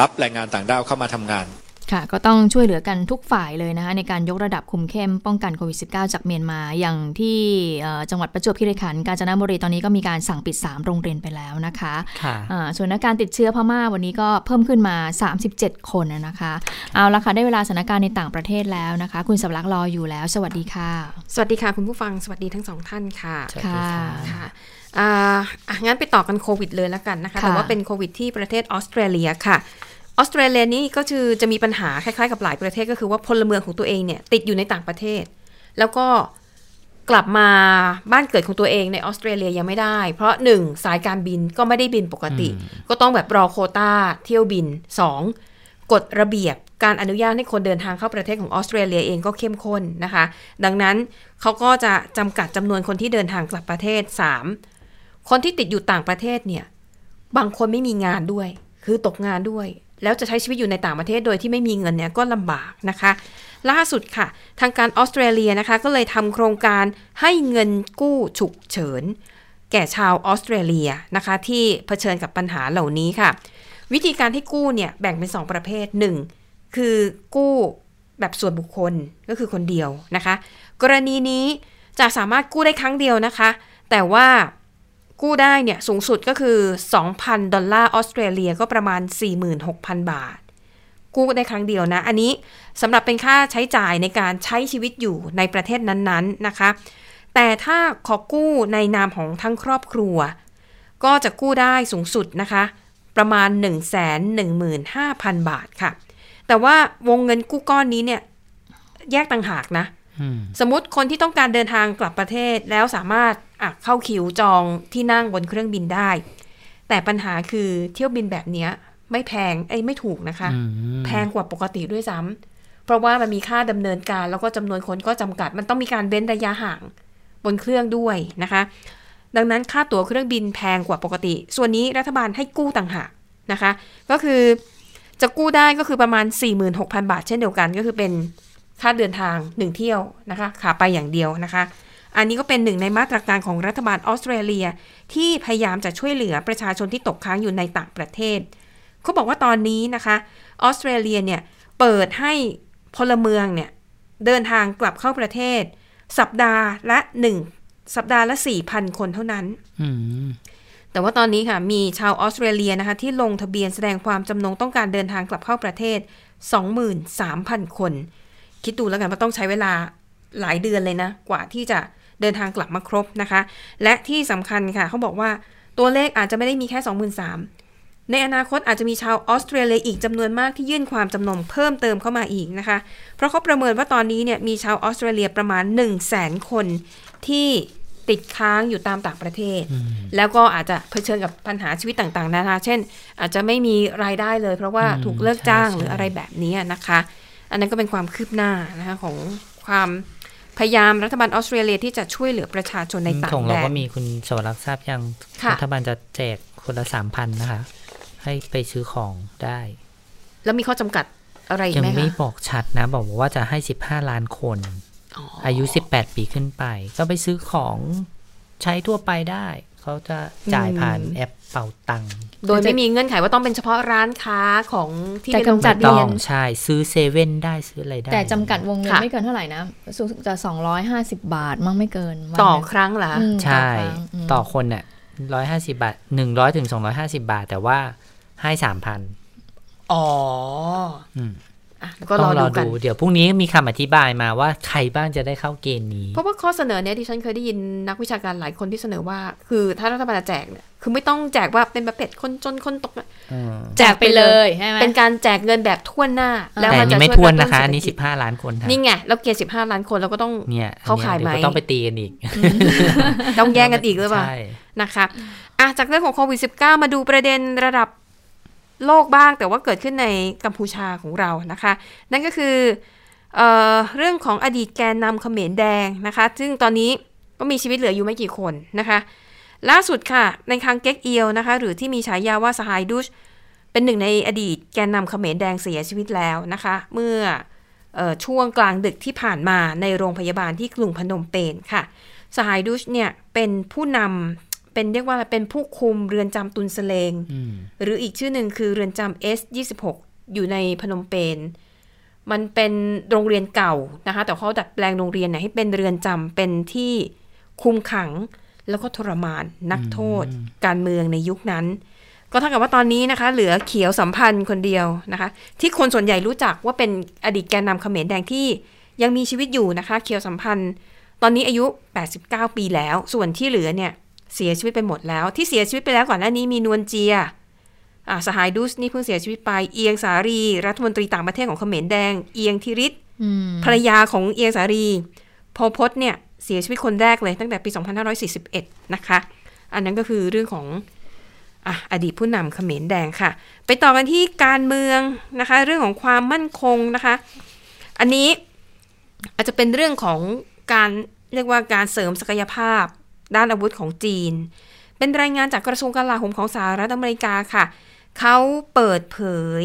รับแรงงานต่างด้าวเข้ามาทำงาน ค่ะ ก็ต้องช่วยเหลือกันทุกฝ่ายเลยนะคะในการยกระดับคุมเข้มป้องกันโควิด -19 จากเมียนมาอย่างที่จังหวัดประจวบคีรีขันธ์กาญจนบุรีตอนนี้ก็มีการสั่งปิด 3 โรงเรียนไปแล้วนะคะค่ะส่วนการติดเชื้อพม่าวันนี้ก็เพิ่มขึ้นมา 37 คนนะคะเอาละค่ะได้เวลาสถานการณ์ในต่างประเทศแล้วนะคะ คุณสำลักรออยู่แล้ว สวัสดีค่ะ สวัสดีค่ะ คุณผู้ฟังสวัสดีทั้งสองท่านค่ะค่ะค่ะอ่างั้นไปต่อกันโควิดเลยแล้วกันนะคะ แต่ว่าเป็นโควิดที่ประเทศออสเตรเลียค่ะ ออสเตรเลียนี่ก็คือจะมีปัญหาคล้ายๆกับหลายประเทศก็คือว่าพลเมืองของตัวเองเนี่ยติดอยู่ในต่างประเทศ แล้วก็กลับมาบ้านเกิดของตัวเองในออสเตรเลียยังไม่ได้ เพราะหนึ่งสายการบินก็ไม่ได้บินปกติ ก็ต้องแบบรอโควต้าเที่ยวบินสองกฎระเบียบการอนุญาตให้คนเดินทางเข้าประเทศของออสเตรเลียเองก็เข้มข้นนะคะ ดังนั้นเขาก็จะจำกัดจำนวนคนที่เดินทางกลับประเทศ 3. คนที่ติดอยู่ต่างประเทศเนี่ย บางคนไม่มีงานด้วย คือตกงานด้วย แล้วจะใช้ชีวิตอยู่ในต่างประเทศโดยที่ไม่มีเงินเนี่ยก็ลำบากนะคะ ล่าสุดค่ะ ทางการออสเตรเลียนะคะ ก็เลยทำโครงการให้เงินกู้ฉุกเฉิน แก่ชาวออสเตรเลียนะคะ ที่เผชิญกับปัญหาเหล่านี้ค่ะ วิธีการที่กู้เนี่ยแบ่งเป็น 2 ประเภท 1. คือกู้แบบส่วนบุคคลก็คือคนเดียวนะคะ กรณีนี้จะสามารถกู้ได้ครั้งเดียวนะคะ แต่ว่า กู้ได้เนี่ยสูงสุดก็คือ 2,000 ดอลลาร์ออสเตรเลียก็ประมาณ 46,000 บาท กู้ได้ครั้งเดียวนะ อันนี้สำหรับเป็นค่าใช้จ่ายในการใช้ชีวิตอยู่ในประเทศนั้นๆนะคะ แต่ถ้าขอกู้ในนามของทั้งครอบครัว ก็จะกู้ได้สูงสุดนะคะ ประมาณ 1 1 5 0 0 0 บาทค่ะ แต่ว่าวงเงินกู้ก้อนนี้เนี่ยแยกต่างหากนะอืมสมมติคนที่ต้องการเดินทางกลับประเทศแล้วสามารถ อะเข้าคิวจองที่นั่งบนเครื่องบินได้ แต่ปัญหาคือเที่ยวบินแบบเนี้ย ไม่แพงไอ้ยไม่ถูกนะคะอืมแพงกว่าปกติด้วยซ้ำเพราะว่ามันมีค่าดำเนินการแล้วก็จำนวนคนก็จำกัด มันต้องมีการเว้นระยะห่างบนเครื่องด้วยนะคะ ดังนั้นค่าตั๋วเครื่องบินแพงกว่าปกติ ส่วนนี้รัฐบาลให้กู้ต่างหากนะคะ ก็คือจะกู้ได้ก็คือประมาณ 46,000 บาท เช่นเดียวกันก็คือเป็นค่าเดินทางหนึ่งเที่ยวนะคะขาไปอย่างเดียวนะคะ อันนี้ก็เป็นหนึ่งในมาตรการของรัฐบาลออสเตรเลีย ที่พยายามจะช่วยเหลือประชาชนที่ตกค้างอยู่ในต่างประเทศ เขาบอกว่าตอนนี้นะคะออสเตรเลียเนี่ยเปิดให้พลเมืองเนี่ยเดินทางกลับเข้าประเทศ สัปดาห์ละหนึ่งสัปดาห์ละ4,000คนเท่านั้นอืมแต่ว่าตอนนี้ค่ะ มีชาวออสเตรเลียนะคะ ที่ลงทะเบียนแสดงความจำนงต้องการเดินทางกลับเข้าประเทศ 23,000 คน คิดดูแล้วกันว่าต้องใช้เวลาหลายเดือนเลยนะ กว่าที่จะ เดินทางกลับมาครบนะคะ และที่สำคัญค่ะเขาบอกว่าตัวเลขอาจจะไม่ได้มีแค่ 23,000 ในอนาคตอาจจะมีชาวออสเตรเลียอีกจำนวนมากที่ยื่นความจำนงเพิ่มเติมเข้ามาอีกนะคะ เพราะเขาประเมินว่าตอนนี้เนี่ยมีชาวออสเตรเลียประมาณ 1 0 0 0 0แสนคนที่ติดค้างอยู่ตามต่างประเทศ แล้วก็อาจจะเผชิญกับปัญหาชีวิตต่างๆ นานา เช่น อาจจะไม่มีรายได้เลย เพราะว่าอืมถูกเลิกจ้างใช่หรือใช่อะไรแบบนี้นะคะ อันนั้นก็เป็นความคืบหน้านะคะของความ พยายามรัฐบาลออสเตรเลียที่จะช่วยเหลือประชาชนในต่างของแดเรานก็มีคุณสวรักษ์ทราบยังค่ะรัฐบาลจะแจกคนละสามพันนะคะ ให้ไปซื้อของได้ แล้วมีข้อจำกัดอะไรอีกยังไหมไม่คะบอกชัดนะ บอกว่าจะให้สิบห้าล้านคนอ๋ออายุสิบแปดปีขึ้นไป ก็ไปซื้อของใช้ทั่วไปได้ เขาจะจ่ายผ่านแอปเป่าตังค์โดยไม่มีเงื่อนไขว่าต้องเป็นเฉพาะร้านค้าของที่แต่ไปลงกำจัทะดเบีต้ยอนงใช่ซื้อเซเว่นได้ซื้ออะไรได้ แต่จำกัดวงเงินค่ะไม่เกินเท่าไหร่นะสูงสุดจะ250บาทมั่งไม่เกินวันต่อหนึ่งครั้งเหรออืมใช่ต่อครั้งอืมต่อคนเนี่ยร้อยห้าสิบาทหนึ่งร้อยถึงสองร้อยห้าสิบาท แต่ว่าให้สามพันอ๋ออืมอะแล้ว ก็ต้รอองรดูอกันดูเดี๋ยวพรุ่งนี้มีคำอธิบายมาว่าใครบ้างจะได้เข้าเกณฑ์นี้ เพราะว่าข้อเสนอเนี้ยที่ฉันเคยได้ยินนักวิชาการหลายคนที่เสนอว่า คือถ้ารัฐบาลจะแจกเนี่ยคือไม่ต้องแจกว่าเป็นประเภทคนจนคนตกงานแจกไปเลยใช่ไหมเป็นการแจกเงินแบบทั่วหน้า แล้วแต่มัอันนจะนี้ไม่ช่วยทวนกรตุ้นะคะเศรษฐอันนี้กิสิจบห้าล้านคนค่ะนี่ไงแล้วเกียร์สิบห้าล้านคนเราก็ต้องเนี่ยเข้าข่ายไหมเดี๋วก็ต้องไปตีกันอีก ต้องแย่งกันอีกหรือเปล่าใช่นะคะอะจากเรื่องของโควิด -19 มาดูประเด็นระดับ โลกบ้าง แต่ว่าเกิดขึ้นในกัมพูชาของเรานะคะ นั่นก็คือเออเรื่องของอดีตแกนนำเขมรแดงนะคะ ซึ่งตอนนี้ก็มีชีวิตเหลืออยู่ไม่กี่คนนะคะ ล่าสุดค่ะ ในคังเก็กเอียวนะคะ หรือที่มีฉายาว่าสหายดุชเป็นหนึ่งในอดีตแกนนำเขมรแดงเสียชีวิตแล้วนะคะ เมื่อออช่วงกลางดึกที่ผ่านมาในโรงพยาบาลที่กรุงพนมเปญค่ะ สหายดุชเนี่ยเป็นผู้นำ เป็นเรียกว่าอะไรเป็นผู้คุมเรือนจำตุนสเลงอืมหรืออีกชื่อหนึ่งคือเรือนจำ S26 อยู่ในพนมเปญมันเป็นโรงเรียนเก่านะคะแต่เขาดัดแปลงโรงเรียนเนี่ยให้เป็นเรือนจำเป็นที่คุมขังแล้วก็ทรมานนักโทษการเมืองในยุคนั้น ก็เท่ากับว่าตอนนี้นะคะ เหลือเขียวสัมพันธ์คนเดียวนะคะ ที่คนส่วนใหญ่รู้จักว่าเป็นอดีตแกนนำเขมรแดงที่ยังมีชีวิตอยู่นะคะ เขียวสัมพันธ์ ตอนนี้อายุ 89 ปีแล้ว ส่วนที่เหลือเนี่ย เสียชีวิตไปหมดแล้ว ที่เสียชีวิตไปแล้วก่อนหน้านี้มีนวลเจียอ่าสหายดุสนี่เพิ่งเสียชีวิตไป เอียงสารี รัฐมนตรีต่างประเทศของเขมรแดง เอียงธิริศอืมภรรยาของเอียงสารี พอพศเนี่ยเสียชีวิตคนแรกเลยตั้งแต่ปี 2541 นะคะ อันนั้นก็คือเรื่องของอะอดีตผู้นำเขมรแดงค่ะ ไปต่อกันที่การเมืองนะคะ เรื่องของความมั่นคงนะคะ อันนี้อาจจะเป็นเรื่องของการเรียกว่าการเสริมศักยภาพ ด้านอาวุธของจีน เป็นรายงานจากกระทรวงกลาโหมของสหรัฐอเมริกาค่ะ เขาเปิดเผย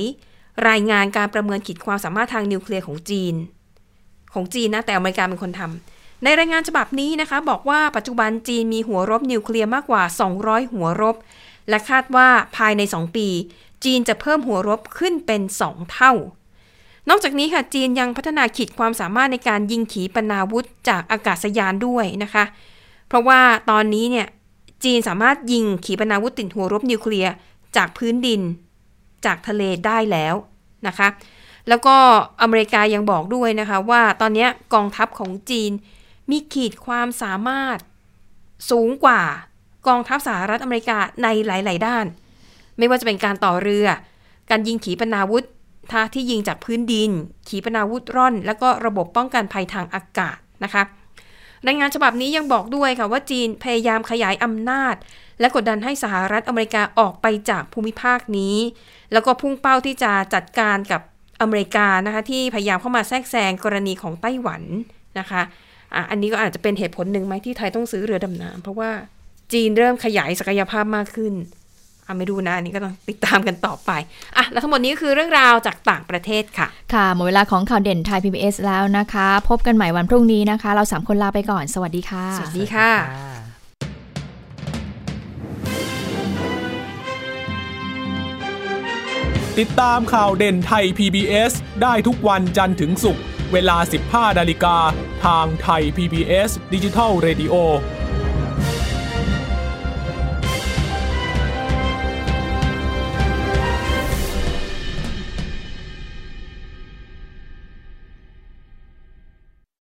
รายงานการประเมินขีดความสามารถทางนิวเคลียร์ของจีน ของจีนนะแต่อเมริกาเป็นคนทำในรายงานฉบับนี้นะคะ บอกว่าปัจจุบันจีนมีหัวรบนิวเคลียร์มากกว่า 200 หัวรบ และคาดว่าภายใน 2 ปี จีนจะเพิ่มหัวรบขึ้นเป็น 2 เท่านอกจากนี้ค่ะจีนยังพัฒนาขีดความสามารถในการยิงขีปนาวุธจากอากาศยานด้วยนะคะ เพราะว่าตอนนี้เนี่ยจีนสามารถยิงขีปนาวุธติดหัวรบนิวเคลียร์จากพื้นดิน จากทะเลได้แล้วนะคะ แล้วก็อเมริกายังบอกด้วยนะคะว่าตอนนี้กองทัพของจีนมีขีดความสามารถสูงกว่ากองทัพสหรัฐอเมริกาในหลาย ๆ ด้าน ไม่ว่าจะเป็นการต่อเรือ การยิงขีปนาวุธท่าที่ยิงจากพื้นดิน ขีปนาวุธร่อน แล้วก็ระบบป้องกันภัยทางอากาศนะคะ รายงานฉบับนี้ยังบอกด้วยค่ะว่าจีนพยายามขยายอำนาจ และกดดันให้สหรัฐอเมริกาออกไปจากภูมิภาคนี้ แล้วก็พุ่งเป้าที่จะจัดการกับอเมริกานะคะที่พยายามเข้ามาแทรกแซงกรณีของไต้หวันนะคะอะอันนี้ก็อาจจะเป็นเหตุผลหนึ่งไหมที่ไทยต้องซื้อเรือดำน้ำเพราะว่าจีนเริ่มขยายศักยภาพมากขึ้น อะไม่ดูนะอันนี้ก็ต้องติดตามกันต่อไปอะแล้วทั้งหมดนี้คือเรื่องราวจากต่างประเทศค่ะ ค่ะหมดเวลาของข่าวเด่นไทย PBS แล้วนะคะ พบกันใหม่วันพรุ่งนี้นะคะ เราสามคนลาไปก่อน สวัสดีค่ะ สวัสดีค่ะ ติดตามข่าวเด่นไทย PBS ได้ทุกวันจันทร์ถึงศุกร์เวลา 15นาฬิกาทางไทย PBS ดิจิทัล Radio